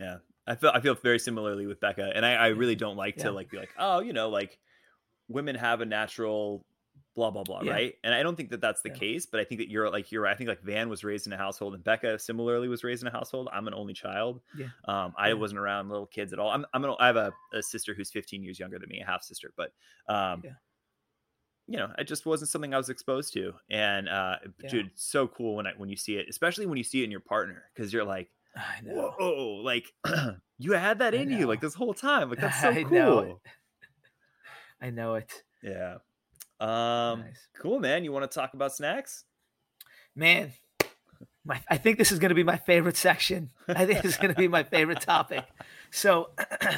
Yeah. I feel I feel very similarly with Becca, and I, I really don't like Yeah. to like be like, oh, you know, like women have a natural blah blah blah, Yeah. right? And I don't think that that's the Yeah. case, but I think that you're like you're. right. I think like Van was raised in a household, and Becca similarly was raised in a household. I'm an only child. Yeah. Um, I wasn't around little kids at all. I'm I'm an, I have a, a sister who's 15 years younger than me, a half sister, but um, Yeah. you know, it just wasn't something I was exposed to, and uh, dude, so cool when I when you see it, especially when you see it in your partner, because you're like. Whoa like you had that I in you like this whole time like that's so I know cool I know it. yeah um Nice. cool man you want to talk about snacks Man, my I think this is going to be my favorite section. I think this is going to be my favorite topic. So,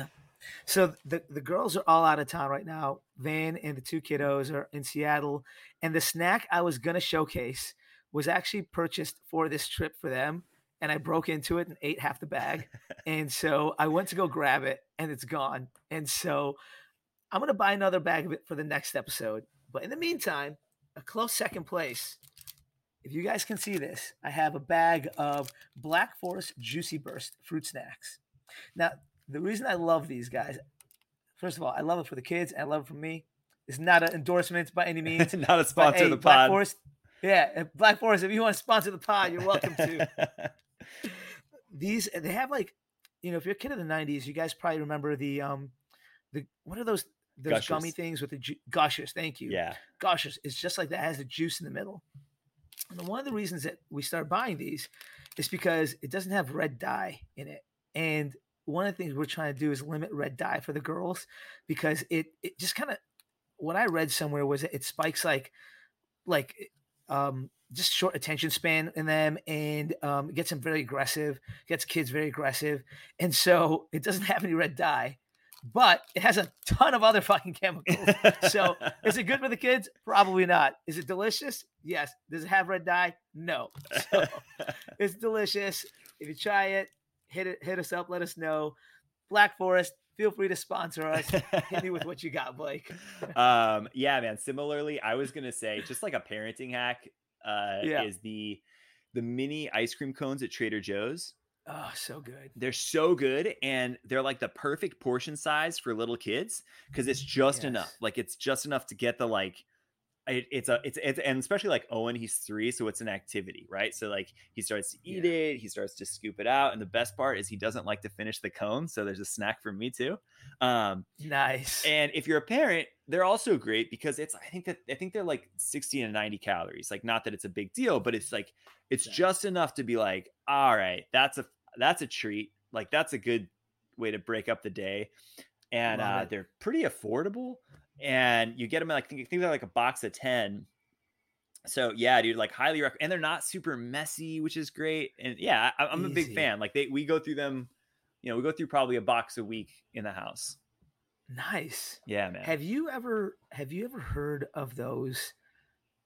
so the the girls are all out of town right now. Van and the two kiddos are in Seattle, and the snack I was going to showcase was actually purchased for this trip for them. And I broke into it and ate half the bag. And so I went to go grab it, and it's gone. And so I'm going to buy another bag of it for the next episode. But in the meantime, a close second place if you guys can see this, I have a bag of Black Forest Juicy Burst fruit snacks. Now, the reason I love these guys, first of all, I love it for the kids. And I love it for me. It's not an endorsement by any means. not a but, sponsor hey, of the Black pod Forest, yeah, Black Forest. If you want to sponsor the pod, you're welcome to. these they have like, you know, if you're a kid of the '90s, you guys probably remember the um, the what are those those Gushers. gummy things with the ju- gushers. Thank you. Yeah. Gushers. It's just like that. It has the juice in the middle. And one of the reasons that we start buying these is because it doesn't have red dye in it. And one of the things we're trying to do is limit red dye for the girls because it it just kind of what I read somewhere was it spikes like like um just short attention span in them and um gets them very aggressive, gets kids very aggressive. And so it doesn't have any red dye, but it has a ton of other fucking chemicals. So is it good for the kids? Probably not. Is it delicious? Yes. Does it have red dye? No. So it's delicious. If you try it, hit it, hit us up, let us know. Black Forest, feel free to sponsor us. Hit me with what you got, Blake. um, yeah, man. Similarly, I was gonna say just like a parenting hack uh, Yeah. is the the mini ice cream cones at Trader Joe's. Oh, so good. They're so good, and they're like the perfect portion size for little kids because it's just enough. Like it's just enough to get the like. It, it's a it's it's and especially like Owen, he's three, so it's an activity, right? So like he starts to eat Yeah. it, he starts to scoop it out, and the best part is he doesn't like to finish the cone, so there's a snack for me too. Um, Nice. and if you're a parent, they're also great because it's I think that I think they're like 60 and 90 calories. Like not that it's a big deal, but it's like it's Yeah. just enough to be like, all right, that's a that's a treat. Like that's a good way to break up the day. And uh, they're pretty affordable. And you get them like think, think they're like a box of 10. So yeah, dude, like highly recommend. And they're not super messy, which is great. And yeah, I, I'm a big fan. Like they we go through them, you know, we go through probably a box a week in the house. nice. Yeah, man. Have you ever have you ever heard of those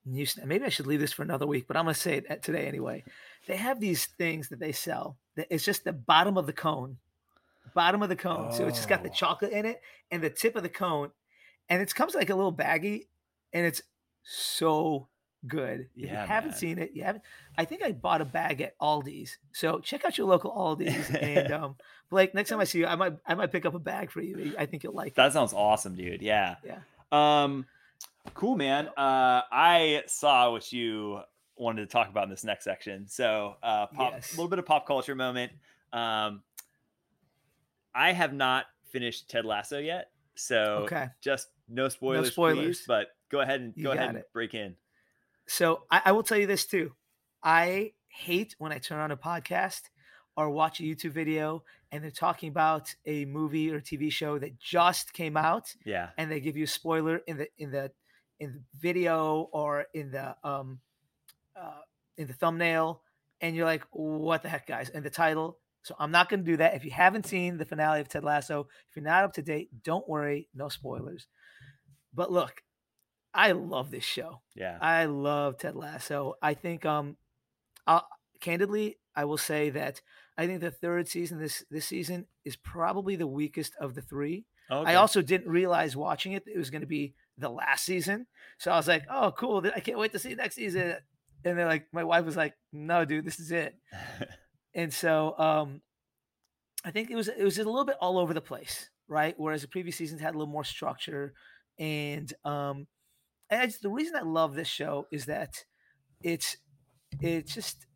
new maybe I should leave this for another week, but I'm gonna say it today anyway. They have these things that they sell that it's just the bottom of the cone. Bottom of the cone. So it's just got the Oh. chocolate in it and the tip of the cone. And it comes like a little baggy, and it's so good. If Yeah, you haven't man. seen it, you haven't I think I bought a bag at Aldi's. So check out your local Aldi's and um Blake, next time I see you, I might I might pick up a bag for you. I think you'll like it. That sounds awesome, dude. Yeah. Yeah. Um, cool, man. Uh, I saw what you wanted to talk about in this next section. So, uh, pop, Yes. a little bit of pop culture moment. Um, I have not finished Ted Lasso yet, so Okay. just no spoilers, no spoilers. please. But go ahead and You go ahead and it. break in. So I, I will tell you this too. I hate when I turn on a podcast or watch a YouTube video and they're talking about a movie or TV show that just came out Yeah, and they give you a spoiler in the in the in the video or in the um uh, in the thumbnail and you're like what the heck guys and the title so i'm not going to do that if you haven't seen the finale of ted lasso if you're not up to date don't worry no spoilers but look i love this show yeah, I love Ted Lasso. I think, um, I'll, candidly, I will say that I think the third season this this season is probably the weakest of the three. okay. I also didn't realize watching it that it was going to be the last season, so I was like, "Oh, cool! I can't wait to see next season." And then, like, my wife was like, "No, dude, this is it." And so, um, I think it was it was a little bit all over the place, right? Whereas the previous seasons had a little more structure, and um, and it's, the reason I love this show is that it's it's just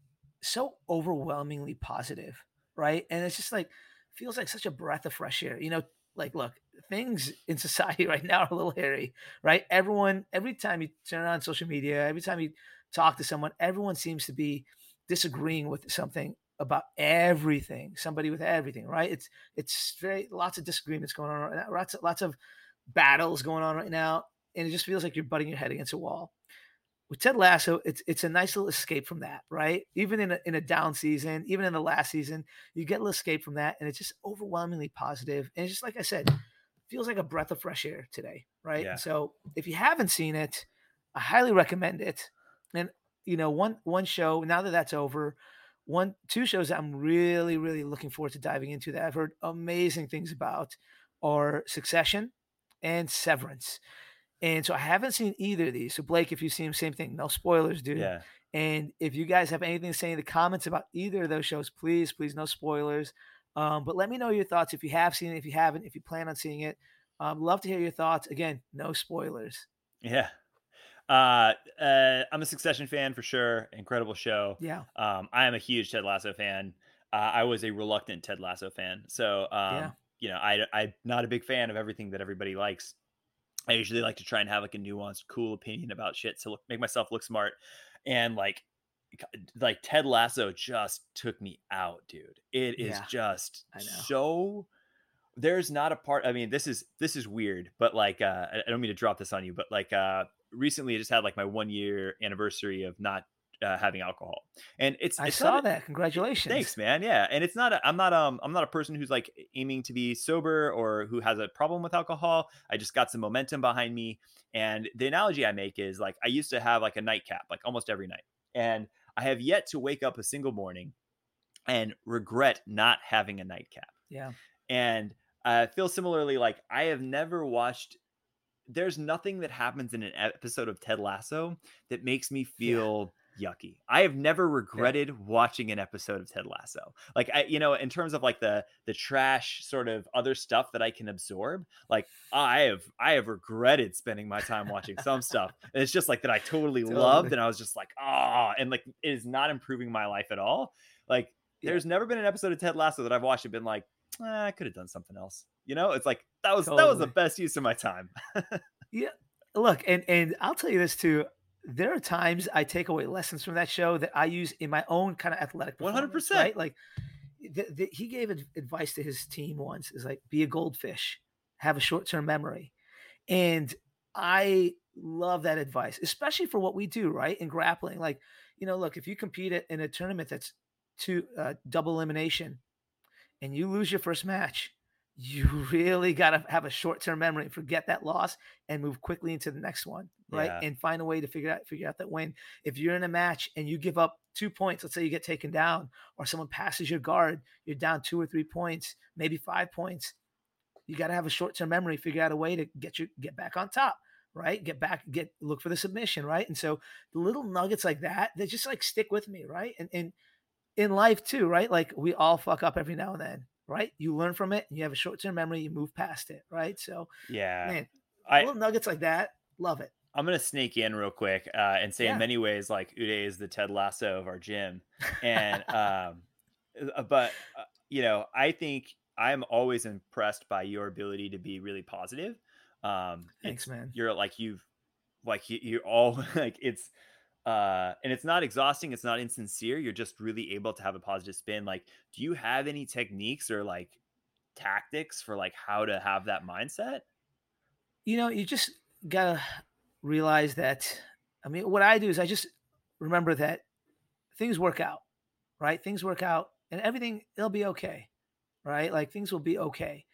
so overwhelmingly positive, right? And it's just like feels like such a breath of fresh air. You know, like look, things in society right now are a little hairy, right? Everyone, every time you turn on social media, every time you talk to someone, everyone seems to be disagreeing with something about everything. Somebody with everything, right? It's it's very lots of disagreements going on right now, lots of, lots of battles going on right now, and it just feels like you're butting your head against a wall. With Ted Lasso, it's it's a nice little escape from that, right? Even in a, in a down season, even in the last season, you get a little escape from that, and it's just overwhelmingly positive. And it's just like I said, feels like a breath of fresh air today, right? Yeah. So if you haven't seen it, I highly recommend it. And you know, one one show now that that's over, one two shows that I'm really really looking forward to diving into that I've heard amazing things about are Succession and Severance. And so I haven't seen either of these. So Blake, if you see them, same thing. No spoilers, dude. yeah. And if you guys have anything to say in the comments about either of those shows, please, please, no spoilers. Um, but let me know your thoughts if you have seen it, if you haven't, if you plan on seeing it. Um, love to hear your thoughts. Again, no spoilers. Yeah. Uh, uh, I'm a Succession fan for sure. Incredible show. Yeah. Um, I am a huge Ted Lasso fan. Uh, I was a reluctant Ted Lasso fan, so um, Yeah. you know, I I'm not a big fan of everything that everybody likes. I usually like to try and have like a nuanced, cool opinion about shit to look, make myself look smart. And like, like Ted Lasso just took me out, dude. It is Yeah, just so. There's not a part. I mean, this is this is weird, but like, uh, I I don't mean to drop this on you, but like, uh, recently I just had like my one year anniversary of not uh, having alcohol, and it's I it's saw that. Congratulations. Thanks, man. Yeah, and it's not. A, I'm not. Um, I'm not a person who's like aiming to be sober or who has a problem with alcohol. I just got some momentum behind me, and the analogy I make is like I used to have like a nightcap, like almost every night, and I have yet to wake up a single morning and regret not having a nightcap. Yeah. And I feel similarly like I have never watched. There's nothing that happens in an episode of Ted Lasso that makes me feel yucky. I have never regretted watching an episode of Ted Lasso. Like I, you know, in terms of like the the trash sort of other stuff that I can absorb, like I have I have regretted spending my time watching some stuff. And it's just like that I totally, Totally. loved and I was just like, ah, and like it is not improving my life at all. Like Yeah. there's never been an episode of Ted Lasso that I've watched and been like, "Ah, I could have done something else. You know, it's like that was that was the best use of my time. Yeah. Look, and and I'll tell you this too. There are times I take away lessons from that show that I use in my own kind of athletic. 100%. right? Like the, the, he gave advice to his team once: is like be a goldfish, have a short term memory, and I love that advice, especially for what we do, right? In grappling, like you know, look, if you compete in a tournament that's two uh, double elimination, and you lose your first match, you really got to have a short term memory and forget that loss and move quickly into the next one, right? Yeah. And find a way to figure out figure out that win. If you're in a match and you give up two points, let's say you get taken down, or someone passes your guard, you're down two or three points, maybe five points. You got to have a short term memory, figure out a way to get you get back on top, right? Get back, get look for the submission, right? And so the little nuggets like that, they just like stick with me, right? And and in life too, right? Like we all fuck up every now and then, right? You learn from it, you have a short term memory, you move past it, right? So Yeah. man, I, little nuggets like that, love it. I'm gonna sneak in real quick uh, and say Yeah. in many ways, like Uday is the Ted Lasso of our gym, and um, uh, but uh, you know, I think I'm always impressed by your ability to be really positive. Um, Thanks, man. You're like you've like you, you're all like it's uh and it's not exhausting it's not insincere you're just really able to have a positive spin like do you have any techniques or like tactics for like how to have that mindset You know, you just gotta realize that. I mean, what I do is I just remember that things work out, right? Things work out, and everything it'll be okay, right? Like things will be okay.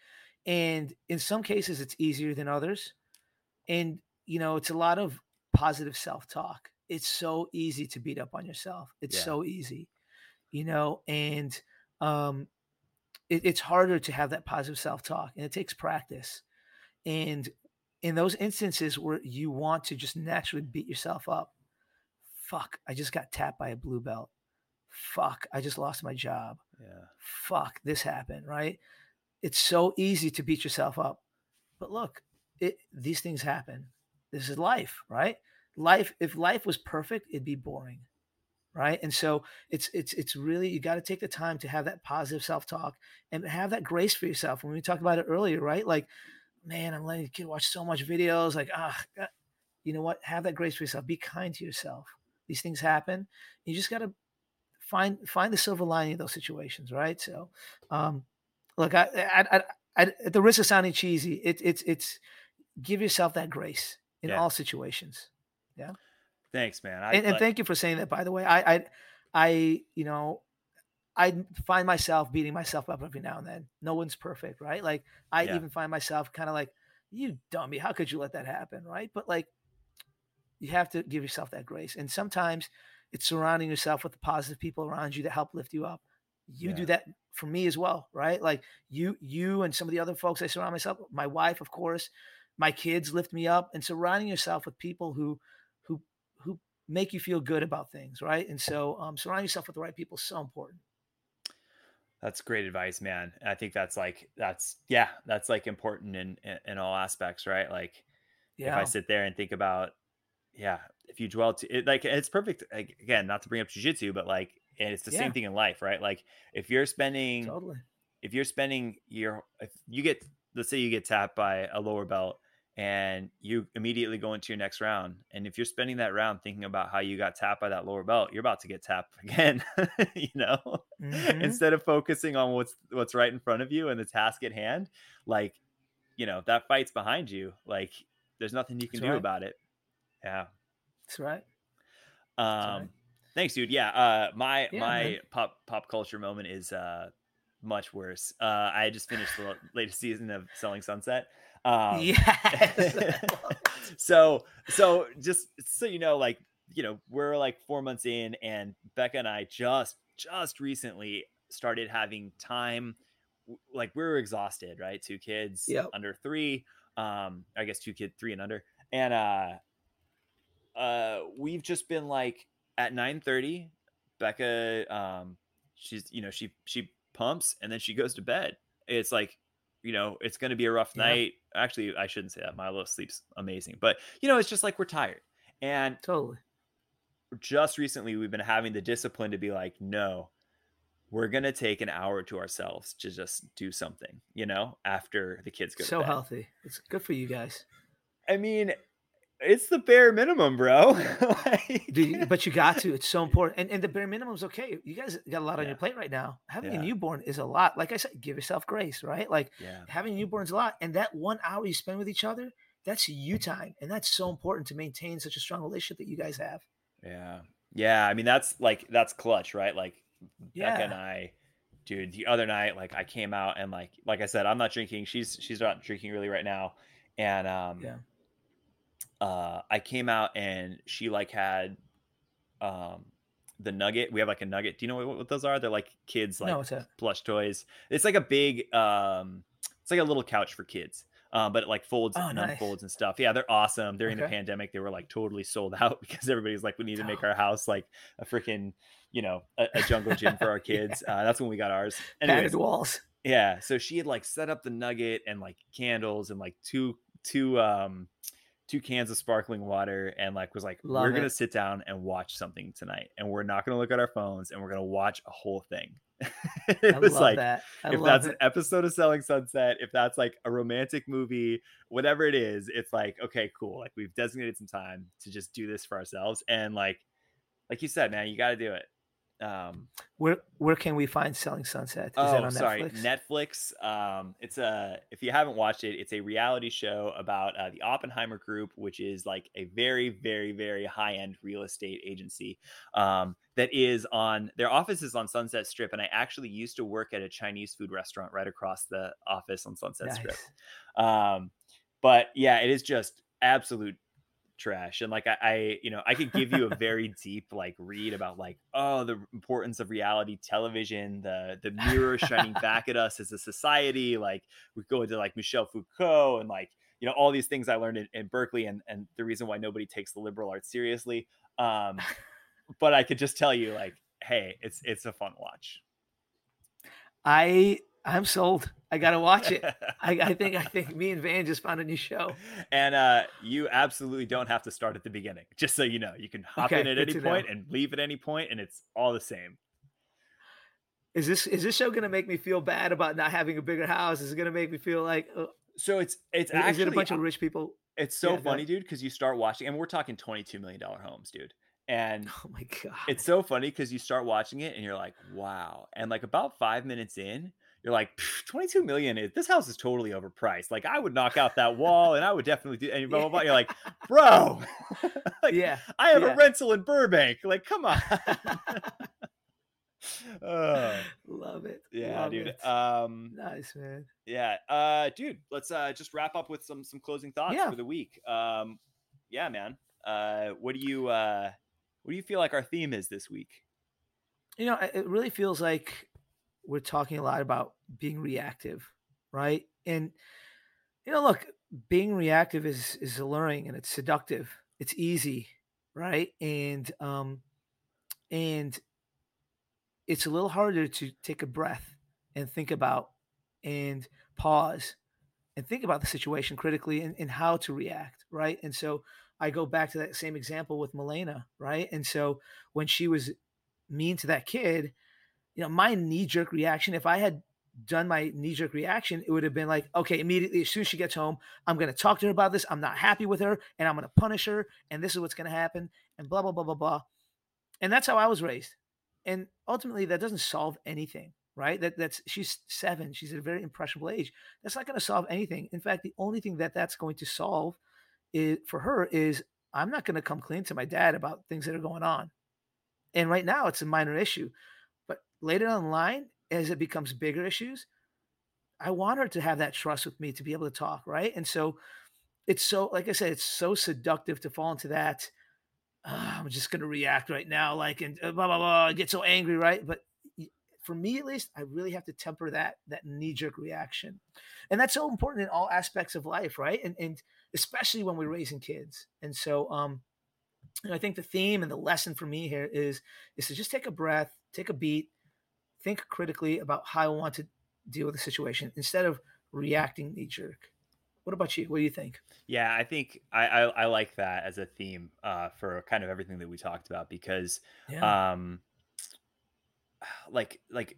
And in some cases, it's easier than others. And you know, it's a lot of positive self-talk. It's so easy to beat up on yourself. It's Yeah. so easy, you know, and um, it, it's harder to have that positive self-talk, and it takes practice. And in those instances where you want to just naturally beat yourself up, fuck, I just got tapped by a blue belt. Fuck, I just lost my job. yeah Fuck, this happened, right? It's so easy to beat yourself up. But look, it these things happen. This is life, right? Life if life was perfect, it'd be boring. Right? And so it's it's it's really you got to take the time to have that positive self-talk and have that grace for yourself. When we talked about it earlier, right? Like man, I'm letting the kid watch so much videos. Like, ah, God. you know what? Have that grace for yourself. Be kind to yourself. These things happen. You just got to find find the silver lining in those situations, right? So, um, look, I, I, I, I, at the risk of sounding cheesy, it, it's it's give yourself that grace in Yeah. all situations. Thanks man I, And, and like- thank you for saying that. By the way, I, I, I, you know. I find myself beating myself up every now and then. No one's perfect, right? Like I Yeah. even find myself kind of like, you dummy, how could you let that happen, right? But like, you have to give yourself that grace, and sometimes it's surrounding yourself with the positive people around you that help lift you up. You Yeah. do that for me as well, right? Like you, you, and some of the other folks I surround myself. My wife, of course, my kids lift me up, and surrounding yourself with people who make you feel good about things, right? And so, um, surrounding yourself with the right people is so important. That's great advice, man. I think that's like that's yeah, that's like important in in, in all aspects, right? Like yeah. if I sit there and think about yeah, if you dwell to it, like it's perfect. Like, again, not to bring up jujitsu, but like and it's the Yeah. same thing in life, right? Like if you're spending totally. if you're spending your if you get let's say you get tapped by a lower belt and you immediately go into your next round. And if you're spending that round thinking about how you got tapped by that lower belt, you're about to get tapped again, you know? Mm-hmm. Instead of focusing on what's what's right in front of you and the task at hand, like, you know, that fight's behind you. Like there's nothing you can That's do right. about it. Yeah. That's right. Um That's right. thanks, dude. Yeah. Uh my yeah, my man. pop pop culture moment is uh much worse. Uh I just finished the latest season of Selling Sunset. Um, yes. so so just so you know, like you know, we're like four months in, and Becca and I just just recently started having time. Like we were exhausted, right? Two kids yep. under three. Um, I guess two kids three and under, and uh, uh, we've just been like at nine thirty. Becca, um, she's you know she she pumps and then she goes to bed. It's like you know, it's going to be a rough yeah. night. Actually, I shouldn't say that. Milo sleeps amazing, but you know, it's just like we're tired. And totally. Just recently, we've been having the discipline to be like, no, we're going to take an hour to ourselves to just do something, you know, after the kids go so healthy. It's good for you guys. I mean, it's the bare minimum, bro. like... Dude, but you got to. It's so important. And, and the bare minimum is okay. You guys got a lot on your plate right now. Having yeah. a newborn is a lot. Like I said, give yourself grace, right? Like yeah. having a newborn is a lot. And that one hour you spend with each other, that's you time. And that's so important to maintain such a strong relationship that you guys have. Yeah. Yeah. I mean, that's like, that's clutch, right? Like yeah. Becca and I, dude, the other night, like I came out and like, like I said, I'm not drinking. She's, she's not drinking really right now. And, um, yeah uh, I came out and she like had um, the nugget. We have like a nugget. Do you know what, what those are? They're like kids like no, plush toys. It's like a big um, it's like a little couch for kids. Uh, but it like folds oh, and nice. unfolds and stuff. Yeah, they're awesome. During okay. the pandemic, they were like totally sold out because everybody's like, we need to make our house like a freaking, you know, a, a jungle gym for our kids. yeah. uh, that's when we got ours. Anyways, Padded walls. Yeah. So she had like set up the nugget and like candles and like two two um two cans of sparkling water and like was like Love we're it. gonna sit down and watch something tonight and we're not gonna look at our phones and we're gonna watch a whole thing it I was like that. if that's it. an episode of selling sunset if that's like a romantic movie whatever it is it's like okay cool like we've designated some time to just do this for ourselves and like like you said man you got to do it um, where where can we find Selling Sunset? Is oh, sorry, Netflix. Um, it's a if you haven't watched it, it's a reality show about uh, the Oppenheimer Group, which is like a very very very high end real estate agency um, that is on their office is on Sunset Strip, and I actually used to work at a Chinese food restaurant right across the office on Sunset nice. Strip. Um, but yeah, it is just absolute trash and like I, I, you know i could give you a very deep like read about like oh the importance of reality television the the mirror shining back at us as a society like we go into like michel foucault and like you know all these things i learned in, in berkeley and and the reason why nobody takes the liberal arts seriously um but i could just tell you like hey it's it's a fun watch. I I'm sold. I gotta watch it. I, I, think I think me and Van just found a new show. And uh, you absolutely don't have to start at the beginning. Just so you know, you can hop okay, in at any point know. and leave at any point, and it's all the same. Is this is this show gonna make me feel bad about not having a bigger house? Is it gonna make me feel like? Uh, so it's it's is, actually is it a bunch of rich people? It's so yeah, funny, dude, because you start watching, and we're talking twenty two million dollar homes, dude. And oh my god, it's so funny because you start watching it and you're like, wow. And like about five minutes in, you're like 22 million is this house is totally overpriced like i would knock out that wall and i would definitely do and blah blah blah you're like bro like, yeah i have yeah. a rental in burbank like come on oh. love it yeah love dude it. um nice man yeah uh dude let's uh just wrap up with some some closing thoughts yeah. for the week um yeah man uh what do you uh what do you feel like our theme is this week you know it really feels like we're talking a lot about being reactive, right? And you know, look, being reactive is is alluring and it's seductive. It's easy, right? And um and it's a little harder to take a breath and think about and pause and think about the situation critically and, and how to react, right? And so I go back to that same example with Milena, right? And so when she was mean to that kid, you know, my knee jerk reaction, if I had done my knee jerk reaction, it would have been like, okay, immediately as soon as she gets home, I'm going to talk to her about this. I'm not happy with her and I'm going to punish her. And this is what's going to happen. And blah, blah, blah, blah, blah. And that's how I was raised. And ultimately, that doesn't solve anything, right? That That's she's seven. She's at a very impressionable age. That's not going to solve anything. In fact, the only thing that that's going to solve is, for her is I'm not going to come clean to my dad about things that are going on. And right now, it's a minor issue. Later on the line, as it becomes bigger issues, I want her to have that trust with me to be able to talk, right? And so it's so, like I said, it's so seductive to fall into that. Uh, I'm just going to react right now, like, and uh, blah, blah, blah, get so angry, right? But for me, at least, I really have to temper that, that knee jerk reaction. And that's so important in all aspects of life, right? And, and especially when we're raising kids. And so, um, I think the theme and the lesson for me here is, is to just take a breath, take a beat, think critically about how I want to deal with the situation instead of reacting knee jerk. What about you? What do you think? Yeah, I think I, I, I like that as a theme uh, for kind of everything that we talked about because, yeah. um, like like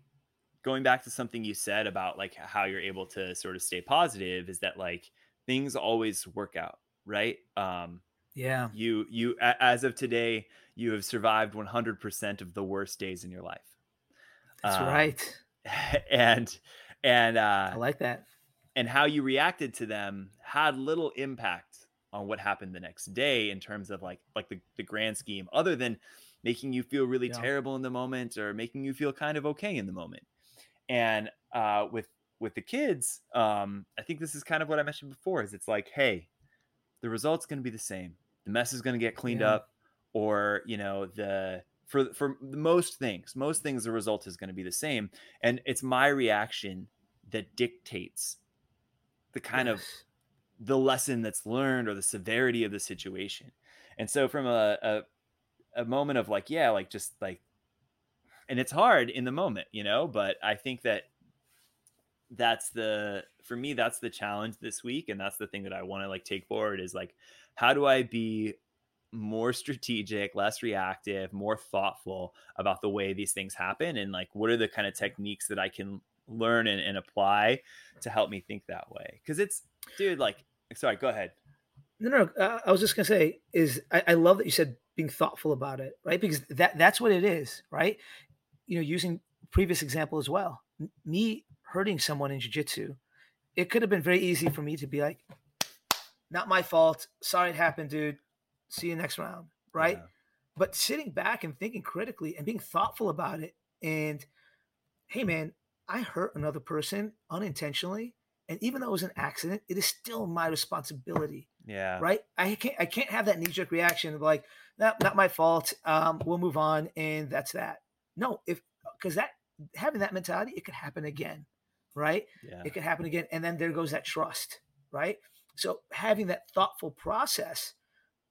going back to something you said about like how you're able to sort of stay positive is that like things always work out, right? Um, yeah. You you as of today, you have survived 100% of the worst days in your life. That's um, right. And and uh, I like that. And how you reacted to them had little impact on what happened the next day in terms of like like the, the grand scheme, other than making you feel really yeah. terrible in the moment or making you feel kind of okay in the moment. And uh, with with the kids, um, I think this is kind of what I mentioned before. Is it's like, hey, the result's going to be the same. The mess is going to get cleaned yeah. up, or you know the for for most things most things the result is going to be the same and it's my reaction that dictates the kind of the lesson that's learned or the severity of the situation. And so from a, a a moment of like yeah like just like and it's hard in the moment you know but i think that that's the for me that's the challenge this week and that's the thing that i want to like take forward is like how do i be more strategic, less reactive, more thoughtful about the way these things happen and like what are the kind of techniques that I can learn and, and apply to help me think that way. Cause it's dude, like sorry, go ahead. No, no, uh, I was just gonna say is I, I love that you said being thoughtful about it, right? Because that that's what it is, right? You know, using previous example as well. Me hurting someone in jiu-jitsu, it could have been very easy for me to be like, not my fault. Sorry it happened, dude see you next round, right? Yeah. But sitting back and thinking critically and being thoughtful about it, and hey, man, I hurt another person unintentionally, and even though it was an accident, it is still my responsibility. Yeah. Right. I can't. I can't have that knee jerk reaction of like, not not my fault. Um, we'll move on, and that's that. No, if because that having that mentality, it could happen again, right? Yeah. It could happen again, and then there goes that trust, right? So having that thoughtful process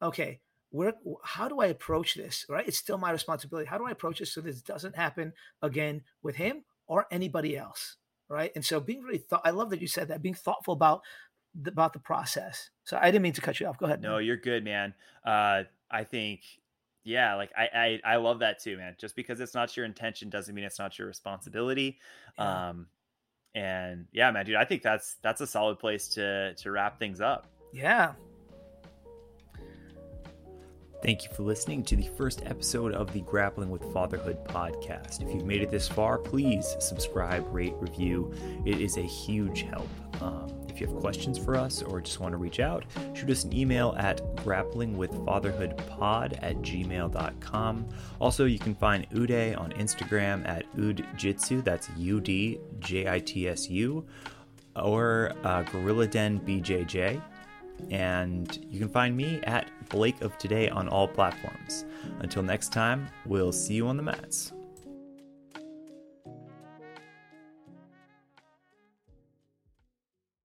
okay, where how do I approach this? Right, it's still my responsibility. How do I approach this so this doesn't happen again with him or anybody else? Right, and so being really thought. I love that you said that. Being thoughtful about the, about the process. So I didn't mean to cut you off. Go ahead. No, man. you're good, man. Uh, I think yeah like I, I i love that too man just because it's not your intention doesn't mean it's not your responsibility yeah. um and yeah man dude i think that's that's a solid place to to wrap things up yeah Thank you for listening to the first episode of the Grappling with Fatherhood podcast. If you've made it this far, please subscribe, rate, review. It is a huge help. Um, if you have questions for us or just want to reach out, shoot us an email at grapplingwithfatherhoodpod at gmail.com. Also, you can find Uday on Instagram at udjitsu, that's U D J I T S U, or uh, Gorilla Den BJJ. And you can find me at Blake of Today on all platforms. Until next time, we'll see you on the mats.